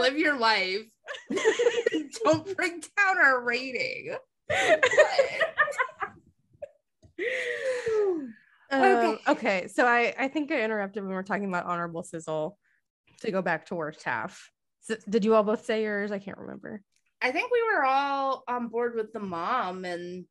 Live your life. Don't bring down our rating. Um, okay, so I I think I interrupted when we are talking about honorable sizzle to go back to worst half. So, did you all both say yours? I can't remember. I think we were all on board with the mom and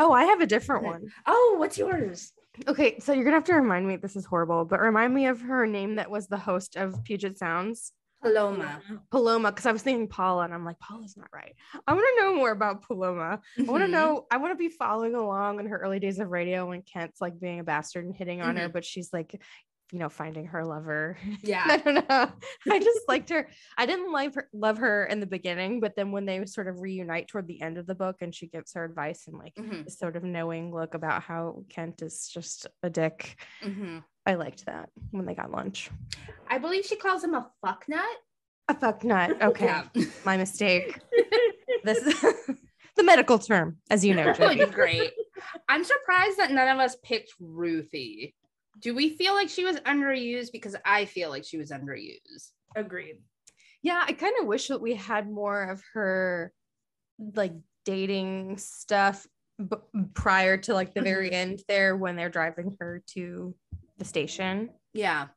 Oh, I have a different one. oh, what's yours? Okay, so you're gonna have to remind me. This is horrible, but remind me of her name that was the host of Puget Sounds, Paloma. Mm-hmm. Paloma. Because I was thinking Paula, and I'm like, Paula's not right. I want to know more about Paloma. I want to mm-hmm. know. I want to be following along in her early days of radio when Kent's like being a bastard and hitting on her, mm-hmm. but she's like, you know, finding her lover. (laughs) Yeah. I don't know. I just liked her. I didn't like her, love her in the beginning, but then when they sort of reunite toward the end of the book, and she gives her advice and like Mhm. sort of knowing look about how Kent is just a dick. I liked that when they got lunch. I believe she calls him a fuck nut. A fuck nut. (laughs) Okay, Yeah. my mistake. (laughs) This is (laughs) the medical term, as you know. That Jody. great. I'm surprised that none of us picked Ruthie. Do we feel like she was underused? Because I feel like she was underused. Agreed. Yeah, I kind of wish that we had more of her like dating stuff b- prior to like the very mm-hmm. end there when they're driving her to the station. Yeah.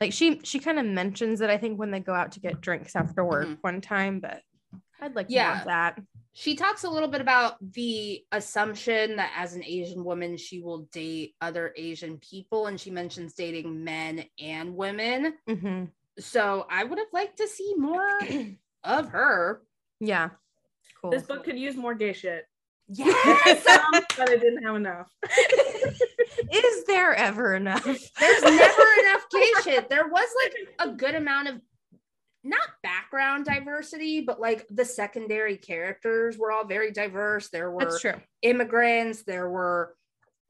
Like she she kind of mentions it I think when they go out to get drinks after work Mhm. one time, but I'd like more Yeah. of that. She talks a little bit about the assumption that as an Asian woman, she will date other Asian people. And she mentions dating men and women. Mhm. So I would have liked to see more (clears throat) of her. Yeah. Cool. This book could use more gay shit. Yes. (laughs) But it didn't have enough. (laughs) Is there ever enough? There's never enough (laughs) gay shit. There was like a good amount of not background diversity, but like the secondary characters were all very diverse. There were That's true. immigrants, there were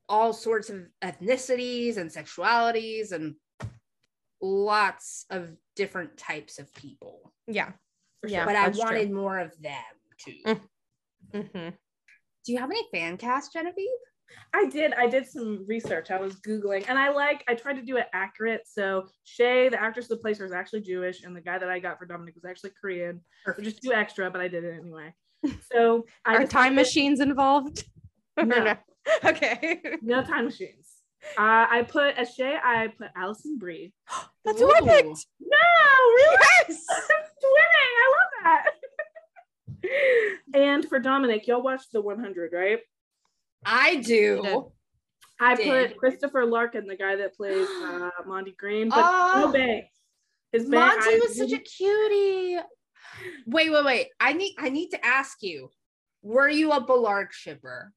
all sorts of ethnicities and sexualities and lots of different types of people. Yeah. For Yeah. but I that's true. wanted more of them too. Mm. Mhm. Do you have any fan cast, Genevieve? I did. I did some research. I was googling, and I like. I tried to do it accurate. So Shay, the actress who plays her, is actually Jewish, and the guy that I got for Dominic was actually Korean. Just do extra, but I did it anyway. (laughs) So I Are time machines involved? (laughs) Or No. (laughs) Okay. No time machines. Uh, I put as Shay. I put Alison Brie. (gasps) That's who I picked. No, really, Yes. twinning. I love that. and for Dominic, y'all watched the 100, right? I do. I Did. put Christopher Larkin, the guy that plays (gasps) uh, Monty Green, but Oh. no Bay. His Bay, Monty I was such a cutie. Wait, wait, wait. I need I need to ask you. Were you a Bellarke shipper?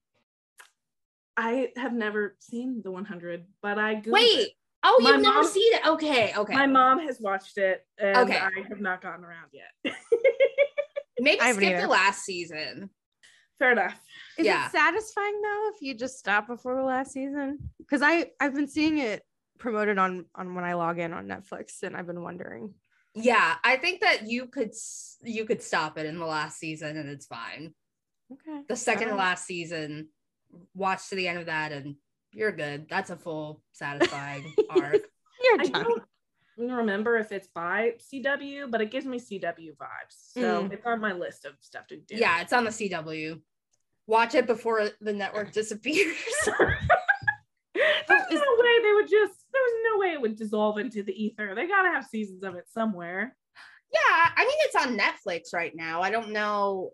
I have never seen the 100, but I Googled Wait. it. Oh, My you've never seen it. Okay, okay. My mom has watched it, and Okay. I have not gotten around yet. (laughs) Maybe I haven't skip either. the last season. Fair enough. Is Yeah. it satisfying though if you just stop before the last season? Because I I've been seeing it promoted on on when I log in on Netflix, and I've been wondering. Yeah, I think that you could you could stop it in the last season and it's fine. Okay. The second to Alright. last season, watch to the end of that and you're good. That's a full satisfying (laughs) arc. You're I done. don't remember if it's by CW, but it gives me CW vibes. So Mm. it's on my list of stuff to do. Yeah, it's on the CW. Watch it before the network (laughs) disappears. (laughs) There's no way they would just, there was no way it would dissolve into the ether. They got to have seasons of it somewhere. yeah, I mean it's on Netflix right now. I don't know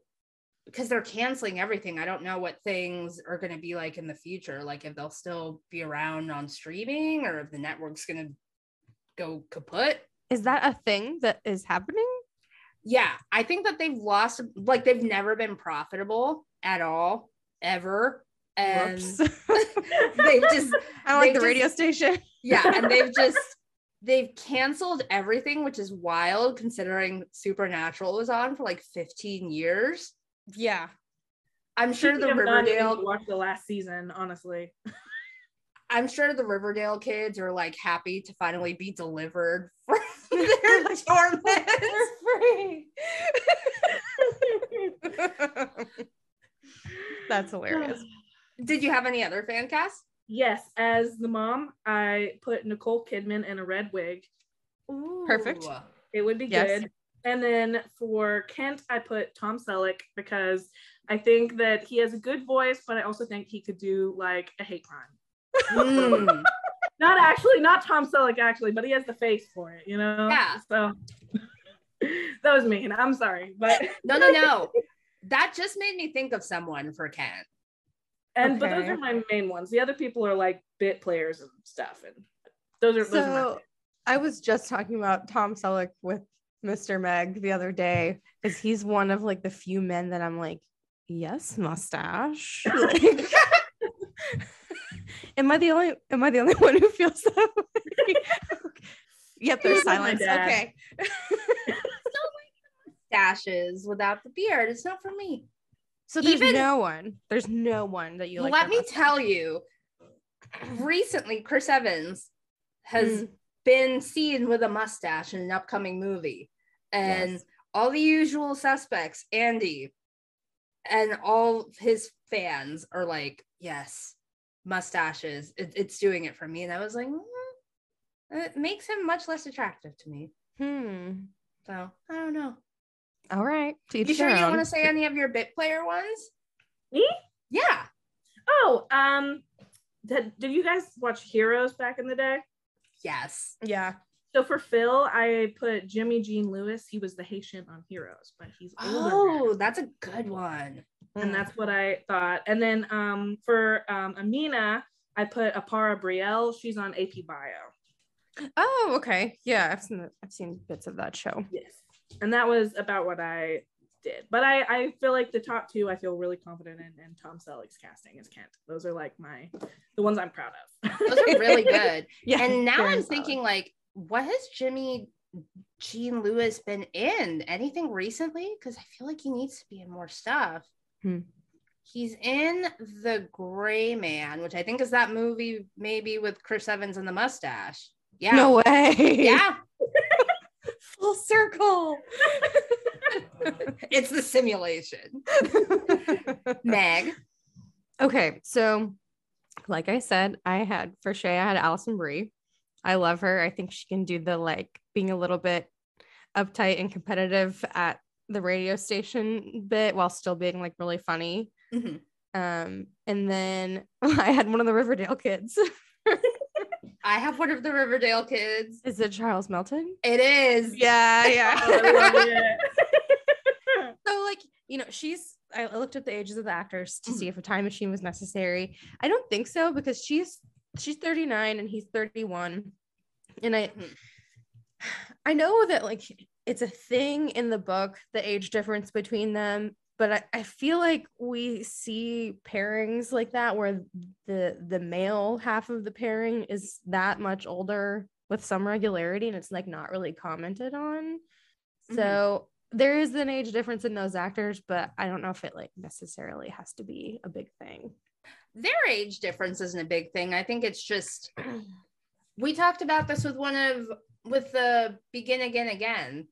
because they're canceling everything. I don't know what things are going to be like in the future. Like if they'll still be around on streaming or if the network's going to go kaput. Is that a thing that is happening? Yeah, I think that they've lost like they've never been profitable at all ever. And (laughs) they've just (laughs) I like the just- radio station. (laughs) yeah, and they've just they've canceled everything, which is wild considering Supernatural was on for like 15 years. Yeah. I'm sure the Speaking of not needing to Riverdale watch the last season, honestly. I'm sure the Riverdale kids are like happy to finally be delivered from their torment. They're free. That's hilarious. (sighs) Did you have any other fan cast? yes, as the mom, I put Nicole Kidman in a red wig. Perfect. It would be Yes. good. And then for Kent, I put Tom Selleck because I think that he has a good voice, but I also think he could do like a hate crime. Mm. (laughs) Not actually, not Tom Selleck actually, but he has the face for it, you know? Yeah. So (laughs) that was mean. I'm sorry. But No, no, no. (laughs) That just made me think of someone for Kent. and but those are my main ones. The other people are like bit players and stuff. And those are those are my So I was just talking about Tom Selleck with Mr. Meg the other day because he's one of like the few men that I'm like, yes, mustache. (laughs) Like- (laughs) am I the only am I the only (laughs) one who feels that way? yep, there's He's like silence. Okay. Dashes without the beard. It's not for me. So there's Even- no one. There's no one that you like. Let me mustache. tell you, recently Chris Evans has Mm. been seen with a mustache in an upcoming movie. And Yes. all the usual suspects, Andy, and all his fans are like, yes, mustaches. It, it's doing it for me. And I was like, "Mm, it makes him much less attractive to me. Hmm. So I don't know. All right. To You sure their you don't want to say any of your bit player ones? Me? Yeah. Oh, um did, did you guys watch Heroes back in the day? Yes. Yeah. So for Phil, I put Jimmy Jean-Louis. He was the Haitian on Heroes, but he's older. now. Oh, that's a good one. and that's what I thought. And then um, for um, Amina, I put Aparna Brielle. She's on AP Bio. Oh, okay. Yeah, I've seen I've seen bits of that show. Yes, and that was about what I did. But I, I feel like the top two I feel really confident in and Tom Selleck's casting as Kent. Those are like my the ones I'm proud of. Those are really (laughs) good. Yeah. and now I'm thinking like, what has Jimmy Jean-Louis been in? Anything recently? Because I feel like he needs to be in more stuff. Hmm. He's in The Gray Man, which I think is that movie maybe with Chris Evans and the mustache. Yeah. No way. Yeah. (laughs) Full circle. (laughs) it's the simulation. (laughs) Meg. okay, so like I said, I had for Shay, I had Alison Brie. I love her. I think she can do the like being a little bit uptight and competitive at the radio station bit while still being like really funny. Mhm. Um, and then (laughs) I had one of the Riverdale kids. I have one of the Riverdale kids. Is it Charles Melton? It is. Yeah, (laughs) Oh, I love it. so like you know she's i looked at the ages of the actors to see if a time machine was necessary i don't think so because she's she's 39 and he's 31 and i Mhm. i know that like it's a thing in the book the age difference between them but I, I feel like we see pairings like that where the the male half of the pairing is that much older with some regularity and it's like not really commented on Mhm. so there is an age difference in those actors but i don't know if it like necessarily has to be a big thing Their age difference isn't a big thing. I think it's just (clears throat) we talked about this with one of with the begin again again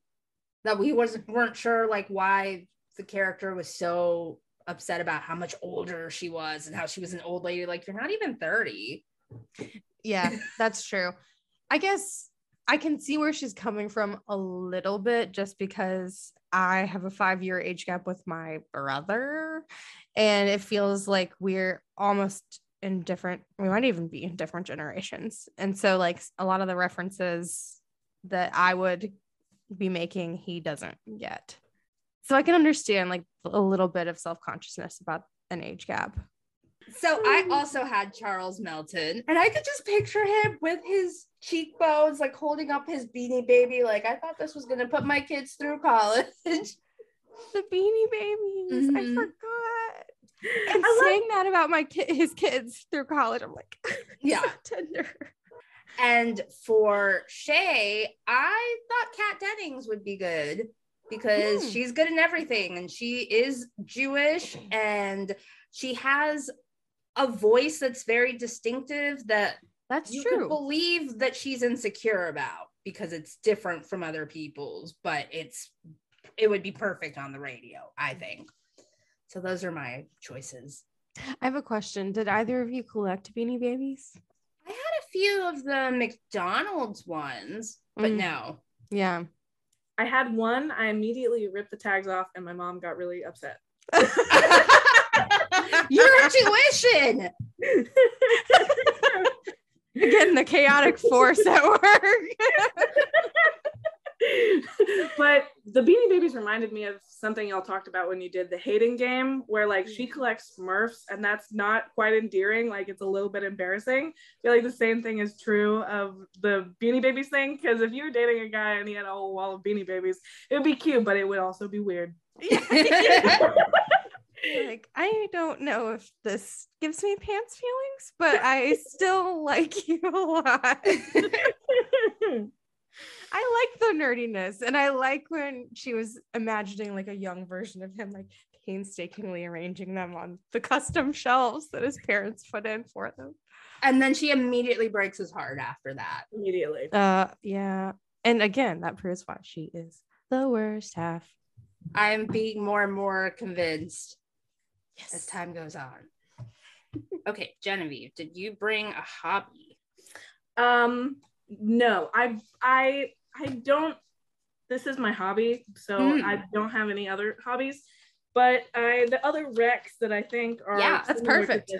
that we wasn't weren't sure like why the character was so upset about how much older she was and how she was an old lady like you're not even 30 yeah that's true. I guess i can see where she's coming from a little bit just because i have a five year age gap with my brother and it feels like we're almost in different we might even be in different generations. And so like a lot of the references that i would be making he doesn't get so i can understand like a little bit of self-consciousness about an age gap. So i also had charles melton and i could just picture him with his cheekbones like holding up his beanie baby. Like i thought this was going to put my kids through college. (laughs) The beanie babies i Mhm. forgot. (laughs) And I saying that about my kid his kids through college i'm like (laughs) Yeah. so tender. And for Shay, I thought Kat Dennings would be good because Hmm. she's good in everything and she is Jewish and she has a voice that's very distinctive that that's you true could believe that she's insecure about because it's different from other people's, but it's it would be perfect on the radio, I think. So those are my choices. i have a question did either of you collect beanie babies I had a few of the McDonald's ones, but Mm. no. yeah I had one. I immediately ripped the tags off, and my mom got really upset. Your tuition. (laughs) again the chaotic force at work (laughs) (laughs) but the Beanie Babies reminded me of something y'all talked about when you did the hating game, where like she collects Smurfs, and that's not quite endearing. Like it's a little bit embarrassing. I feel like the same thing is true of the Beanie Babies thing. Because if you were dating a guy and he had a whole wall of Beanie Babies, it would be cute, but it would also be weird. (laughs) (laughs) like I don't know if this gives me pants feelings, but I still like you a lot. I like the nerdiness, and I like when she was imagining like a young version of him, like painstakingly arranging them on the custom shelves that his parents put in for them. and then she immediately breaks his heart after that. Immediately. Uh, yeah, and again, that proves why she is the worst half. I'm being more and more convinced as time goes on. Okay, Genevieve, did you bring a hobby? Um, no, I I I don't. This is my hobby, so Hmm. I don't have any other hobbies. But I the other recs that I think are Yeah, that's perfect.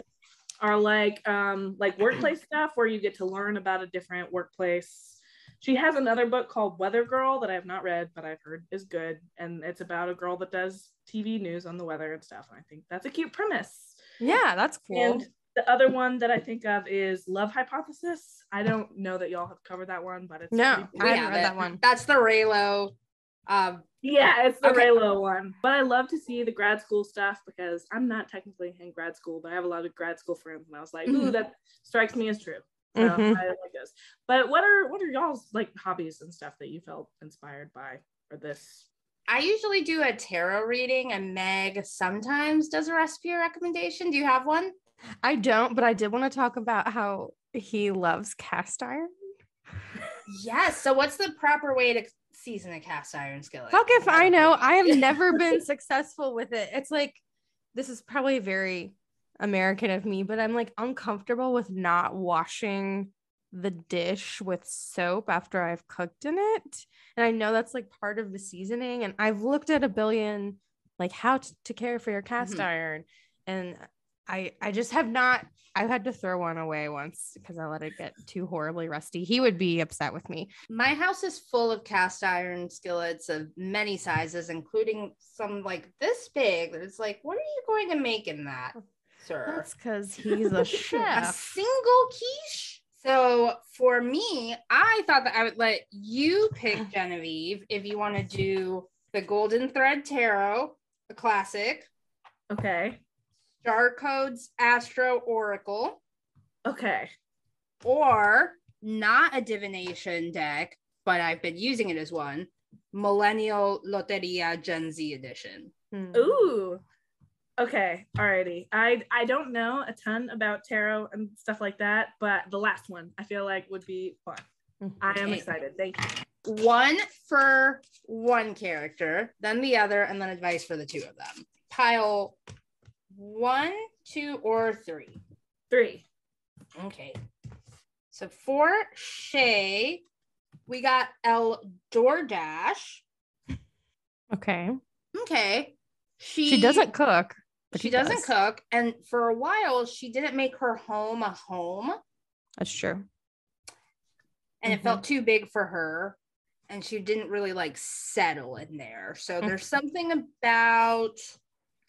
Are like um like workplace stuff where you get to learn about a different workplace. She has another book called Weather Girl that I have not read, but I've heard is good, and it's about a girl that does TV news on the weather and stuff. And I think that's a cute premise. Yeah, that's cool. And the other one that I think of is Love Hypothesis. I don't know that y'all have covered that one, but it's No, I haven't read it. that one. That's the Reylo Um, Yeah, it's the Okay. Reylo one. But I love to see the grad school stuff because I'm not technically in grad school, but I have a lot of grad school friends, and I was like, ooh, Mhm. that strikes me as true. So Mhm. I like this. But what are what are y'all's like hobbies and stuff that you felt inspired by for this? I usually do a tarot reading, and Meg sometimes does a recipe recommendation. Do you have one? I don't, but I did want to talk about how he loves cast iron. Yes. So, what's the proper way to season a cast iron skillet? Fuck if I know. I have (laughs) never been successful with it. It's like this is probably very American of me, but I'm like uncomfortable with not washing the dish with soap after I've cooked in it. And I know that's like part of the seasoning. And I've looked at a billion like how t- to care for your cast Mhm. iron. And I I just have not I've had to throw one away once because I let it get too horribly rusty. He would be upset with me. My house is full of cast iron skillets of many sizes, including some like this big. It's like, what are you going to make in that, sir? That's because (laughs) he's a chef. a single quiche. So for me, I thought that I would let you pick (sighs) Genevieve if you want to do the Golden Thread Tarot, a classic, Okay. Jar Codes Astro Oracle, Okay. or not a divination deck, but I've been using it as one, Millennial Loteria Gen Z edition. Hmm. Ooh. Okay. Alrighty. I I don't know a ton about tarot and stuff like that, but the last one I feel like would be fun. I am excited. Thank you. One for one character, then the other, and then advice for the two of them. Pile one, two, or three. Three. Okay. So for Shay, we got El DoorDash. Okay. Okay. She, She doesn't cook. But she he doesn't does. cook. And for a while, she didn't make her home a home. That's true. and Mhm. it felt too big for her and she didn't really like settle in there so Mm. there's something about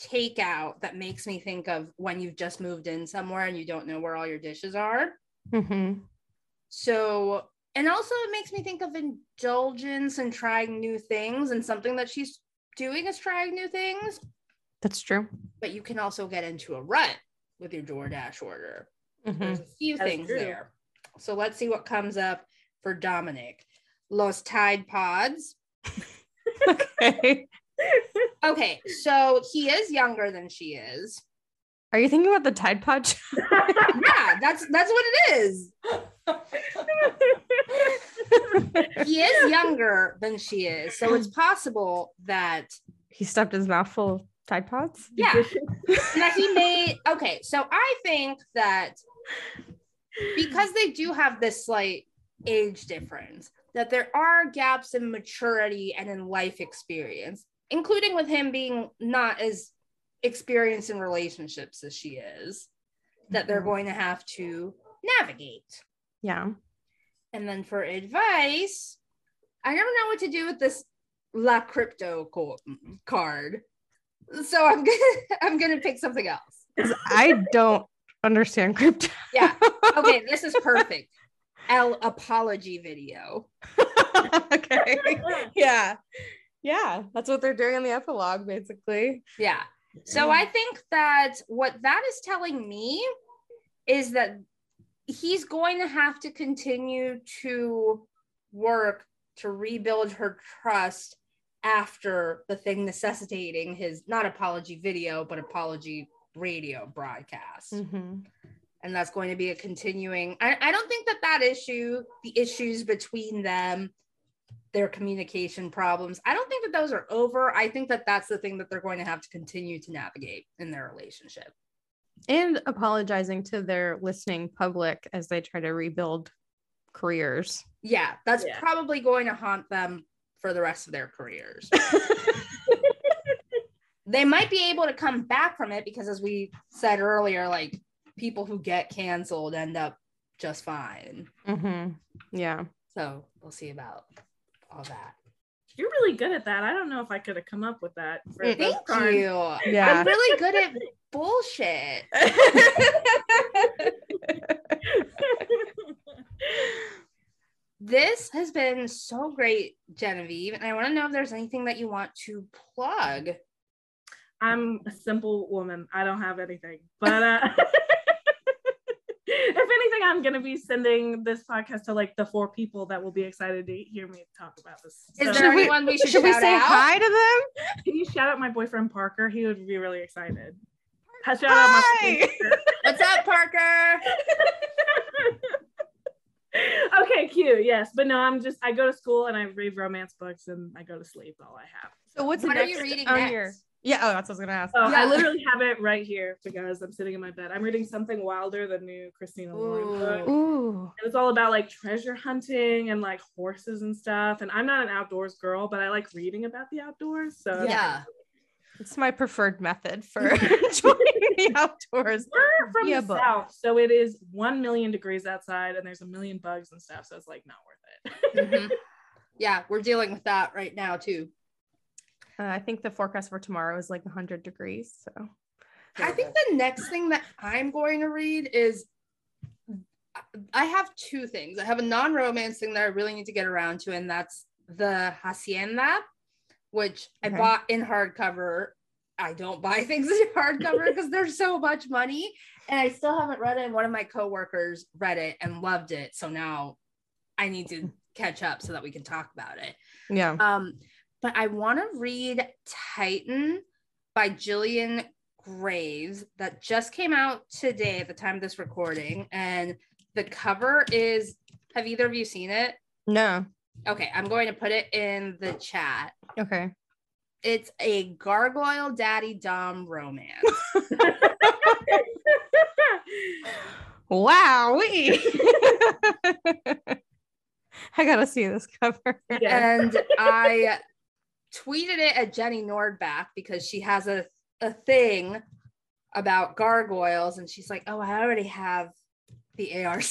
takeout that makes me think of when you've just moved in somewhere and you don't know where all your dishes are Mm-hmm. so and also it makes me think of indulgence and trying new things and something that she's doing is trying new things That's true. but you can also get into a rut with your DoorDash order Mhm. There's a few That's things true. there. So let's see what comes up for Dominic. Los Tide Pods. (laughs) Okay. Okay, so he is younger than she is. Are you thinking about the Tide Pod? (laughs) Yeah, that's that's what it is. He is younger than she is, so it's possible that he stuffed his mouth full of Tide Pods. yeah, that he made. Okay, so I think that because they do have this slight age difference, that there are gaps in maturity and in life experience, including with him being not as experienced in relationships as she is, that they're Mhm. going to have to navigate. Yeah. And then for advice, I never know what to do with this La Crypto co- card. So I'm gonna (laughs) I'm gonna pick something else. I don't understand crypto. Yeah. (laughs) Okay, this is perfect. L apology video. (laughs) okay. Yeah. Yeah. That's what they're doing in the epilogue, basically. Yeah. So I think that what that is telling me is that he's going to have to continue to work to rebuild her trust after the thing necessitating his not apology video, but apology radio broadcast. Mm-hmm. and that's going to be a continuing I, I don't think that that issue the issues between them their communication problems i don't think that those are over i think that that's the thing that they're going to have to continue to navigate in their relationship And apologizing to their listening public as they try to rebuild careers. yeah that's Yeah. probably going to haunt them for the rest of their careers (laughs) (laughs) they might be able to come back from it because as we said earlier like people who get canceled end up just fine mm-hmm. Yeah. so we'll see about all that You're really good at that. I don't know if I could have come up with that. for Thank you. Yeah. I'm really (laughs) good at bullshit. (laughs) This has been so great Genevieve, and I want to know if there's anything that you want to plug. I'm a simple woman. I don't have anything, but uh, if (laughs) anything, I'm gonna be sending this podcast to like the four people that will be excited to hear me talk about this. Is So- there Should we- anyone we should, Should we say out? hi to them? Can you shout out my boyfriend Parker? He would be really excited. Shout out my Hi. What's up, Parker? (laughs) okay, cute. Yes, but no, I'm just I go to school and I read romance books and I go to sleep. All I have. So what's What are next you reading on next? your? Yeah. Oh, that's what I was gonna ask. Oh, Yeah. I literally have it right here because I'm sitting in my bed. I'm reading something wilder, than new Christina Lauren book. Ooh. Ooh. And it's all about like treasure hunting and like horses and stuff. And I'm not an outdoors girl, but I like reading about the outdoors. So Yeah. It's my preferred method for (laughs) (laughs) enjoying the outdoors. we're from Yeah, the but- south, so it is one million degrees outside, and there's a million bugs and stuff. So it's like not worth it. Mhm. (laughs) Yeah, we're dealing with that right now too. Uh, I think the forecast for tomorrow is like 100 degrees. So I think the next thing that I'm going to read is I have two things. I have a non-romance thing that I really need to get around to, and that's the Hacienda, which I bought in hardcover. I don't buy (laughs) things in hardcover (laughs) because there's so much money, and I still haven't read it. And one of my coworkers read it and loved it, so now I need to catch up so that we can talk about it. yeah. Um, but I want to read Titan by Jillian Graves that just came out today at the time of this recording. And the cover is have either of you seen it? No. Okay, I'm going to put it in the chat. Okay. It's a gargoyle daddy dom romance. (laughs) Wow. (laughs) I gotta see this cover. and I tweeted it at Jenny Nordbak because she has a, a thing about gargoyles, and she's like, "Oh, I already have the ARC.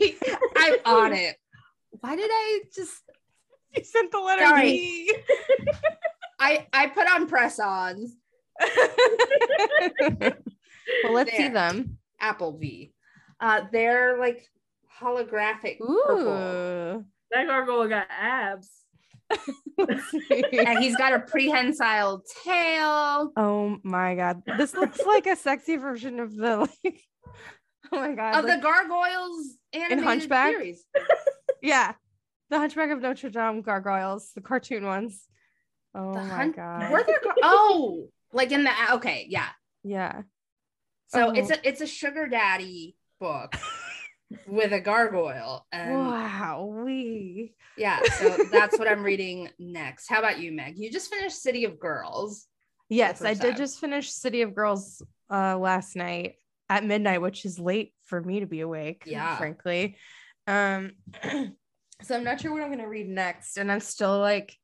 (laughs) I'm on it." Why did I just? You sent the letter Sorry. B. (laughs) I I put on press ons well, let's see them. Apple V. Uh, they're like holographic purple, Ooh. that gargoyle got abs. (laughs) And he's got a prehensile tail. Oh my god. This looks like a sexy version of the like (laughs) Oh my god. Of like- the gargoyles animated Hunchback? series. (laughs) yeah. The Hunchback of Notre Dame gargoyles, the cartoon ones. Oh The my hun- god. Were there gar- oh, like in the okay, yeah. yeah. So Oh. it's a it's a sugar daddy book with a gargoyle. And Wow. We yeah, so that's what I'm reading next. How about you, Meg? You just finished City of Girls. Yes, I did just finish City of Girls uh last night at midnight, which is late for me to be awake, Yeah. frankly. Um (clears throat) so I'm not sure what I'm gonna read next. And I'm still like,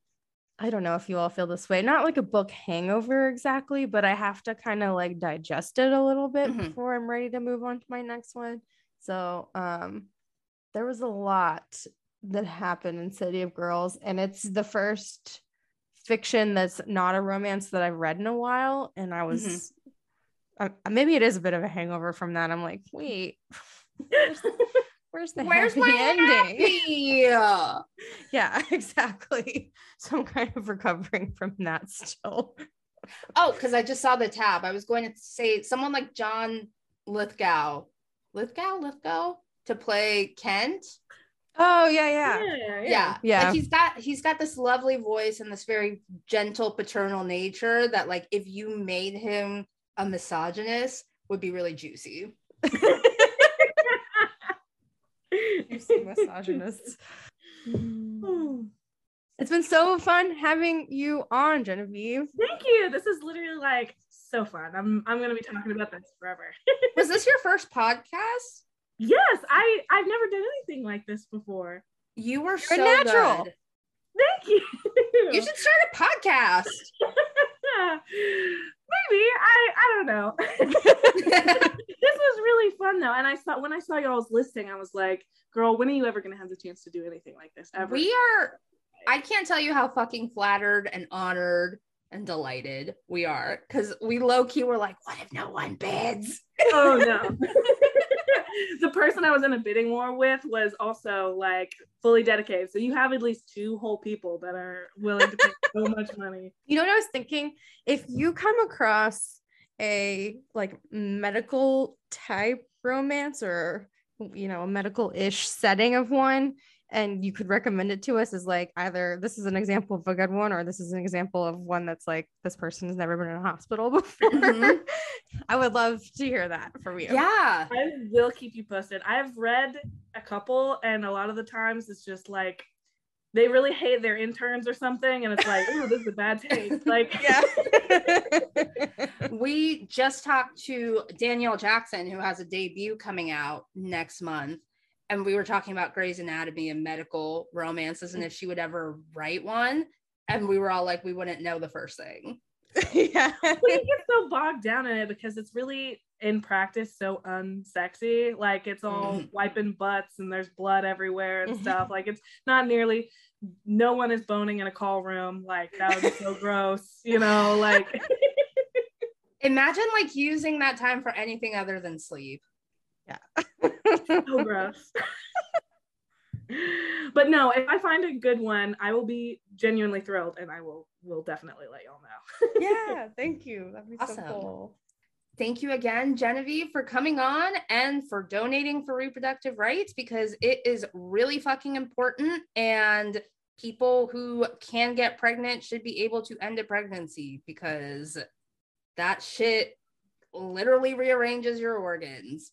I don't know if you all feel this way. Not like a book hangover exactly, but I have to kind of like digest it a little bit Mhm. before I'm ready to move on to my next one. So um there was a lot that happened in City of Girls, and it's the first fiction that's not a romance that I've read in a while. And I was uh, maybe it is a bit of a hangover from that. I'm like, wait, where's, (laughs) where's the Where's happy my ending? happy? (laughs) Yeah, (laughs) exactly. So I'm kind of recovering from that still. Oh, because I just saw the tab. I was going to say someone like John Lithgow, Lithgow, Lithgow to play Kent. Oh yeah, yeah. yeah, yeah Yeah. like he's got he's got this lovely voice and this very gentle paternal nature that like if you made him a misogynist would be really juicy (laughs) (laughs) You see misogynists. Mm. It's been so fun having you on, Genevieve. Thank you. This is literally like so fun. I'm I'm gonna be talking about this forever. (laughs) was this your first podcast yes, I I've never done anything like this before. you were a so natural. good. Thank you. you should start a podcast (laughs) Maybe I I don't know. (laughs) this was really fun though, and I saw when I saw y'all's listing, I was like, "Girl, when are you ever gonna have the chance to do anything like this ever?" we are i can't tell you how fucking flattered and honored and delighted we are because we low-key were like what if no one bids oh no. (laughs) the person I was in a bidding war with was also like fully dedicated. So you have at least two whole people that are willing to pay so much (laughs) money. You know what I was thinking? If you come across a like medical type romance or you know a medical-ish setting of one and you could recommend it to us as like either this is an example of a good one or this is an example of one that's like this person has never been in a hospital (laughs) before. Mm-hmm. i would love to hear that from you. Yeah. I will keep you posted. I've read a couple and a lot of the times it's just like they really hate their interns or something and it's like oh this is a bad taste (laughs) like yeah. (laughs) We just talked to danielle jackson who has a debut coming out next month and we were talking about Grey's Anatomy and medical romances and if she would ever write one. And we were all like, we wouldn't know the first thing. (laughs) yeah. well, you get so bogged down in it because it's really in practice so unsexy. Like it's all mm-hmm. wiping butts and there's blood everywhere and mm-hmm. stuff. Like it's not nearly no one is boning in a call room. Like that would be so gross, you know, like (laughs) imagine like using that time for anything other than sleep. Yeah. (laughs) so gross. (laughs) but no, if I find a good one, I will be genuinely thrilled and I will will definitely let y'all know. (laughs) yeah, thank you. That'd be awesome. so cool. Thank you again, Genevieve, for coming on and for donating for reproductive rights because it is really fucking important. And people who can get pregnant should be able to end a pregnancy because that shit literally rearranges your organs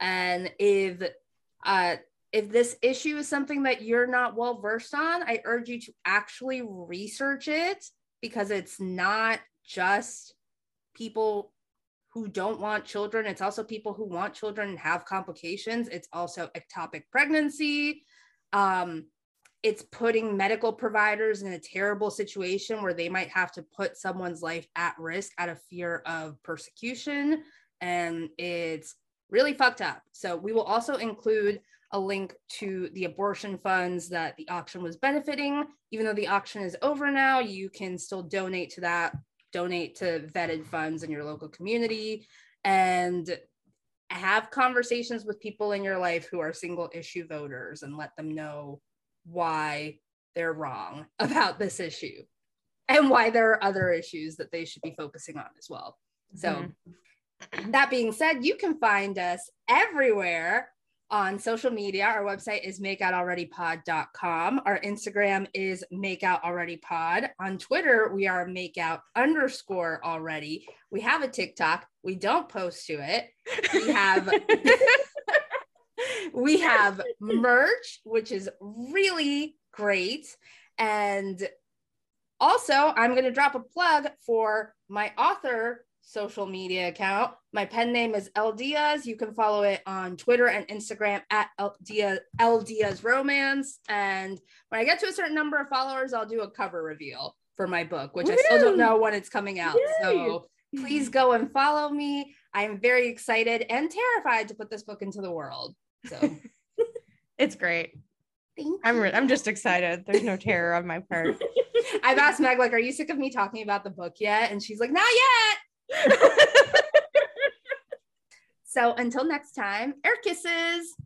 and if uh if this issue is something that you're not well versed on, I urge you to actually research it because it's not just people who don't want children. It's also people who want children and have complications. It's also ectopic pregnancy. Um, it's putting medical providers in a terrible situation where they might have to put someone's life at risk out of fear of persecution. And it's really fucked up. So we will also include a link to the abortion funds that the auction was benefiting. Even though the auction is over now, you can still donate to that, donate to vetted funds in your local community, and have conversations with people in your life who are single issue voters and let them know why they're wrong (laughs) about this issue and why there are other issues that they should be focusing on as well. So, mm-hmm that being said, you can find us everywhere on social media. Our website is makeoutalreadypod.com. Our Instagram is makeoutalreadypod. On Twitter, we are makeout underscore already. We have a TikTok. We don't post to it. We have (laughs) we have merch, which is really great. And also, I'm going to drop a plug for my author social media account. My pen name is El Diaz. You can follow it on Twitter and Instagram at El Diaz, El Diaz Romance. And when I get to a certain number of followers, I'll do a cover reveal for my book, which Woo! I still don't know when it's coming out. Yay! So please go and follow me. I am very excited and terrified to put this book into the world. So (laughs) it's great. Thank I'm re- I'm just excited. There's no terror on my part. (laughs) I've asked Meg like, "Are you sick of me talking about the book yet?" And she's like, "Not yet." (laughs) so until next time, air kisses.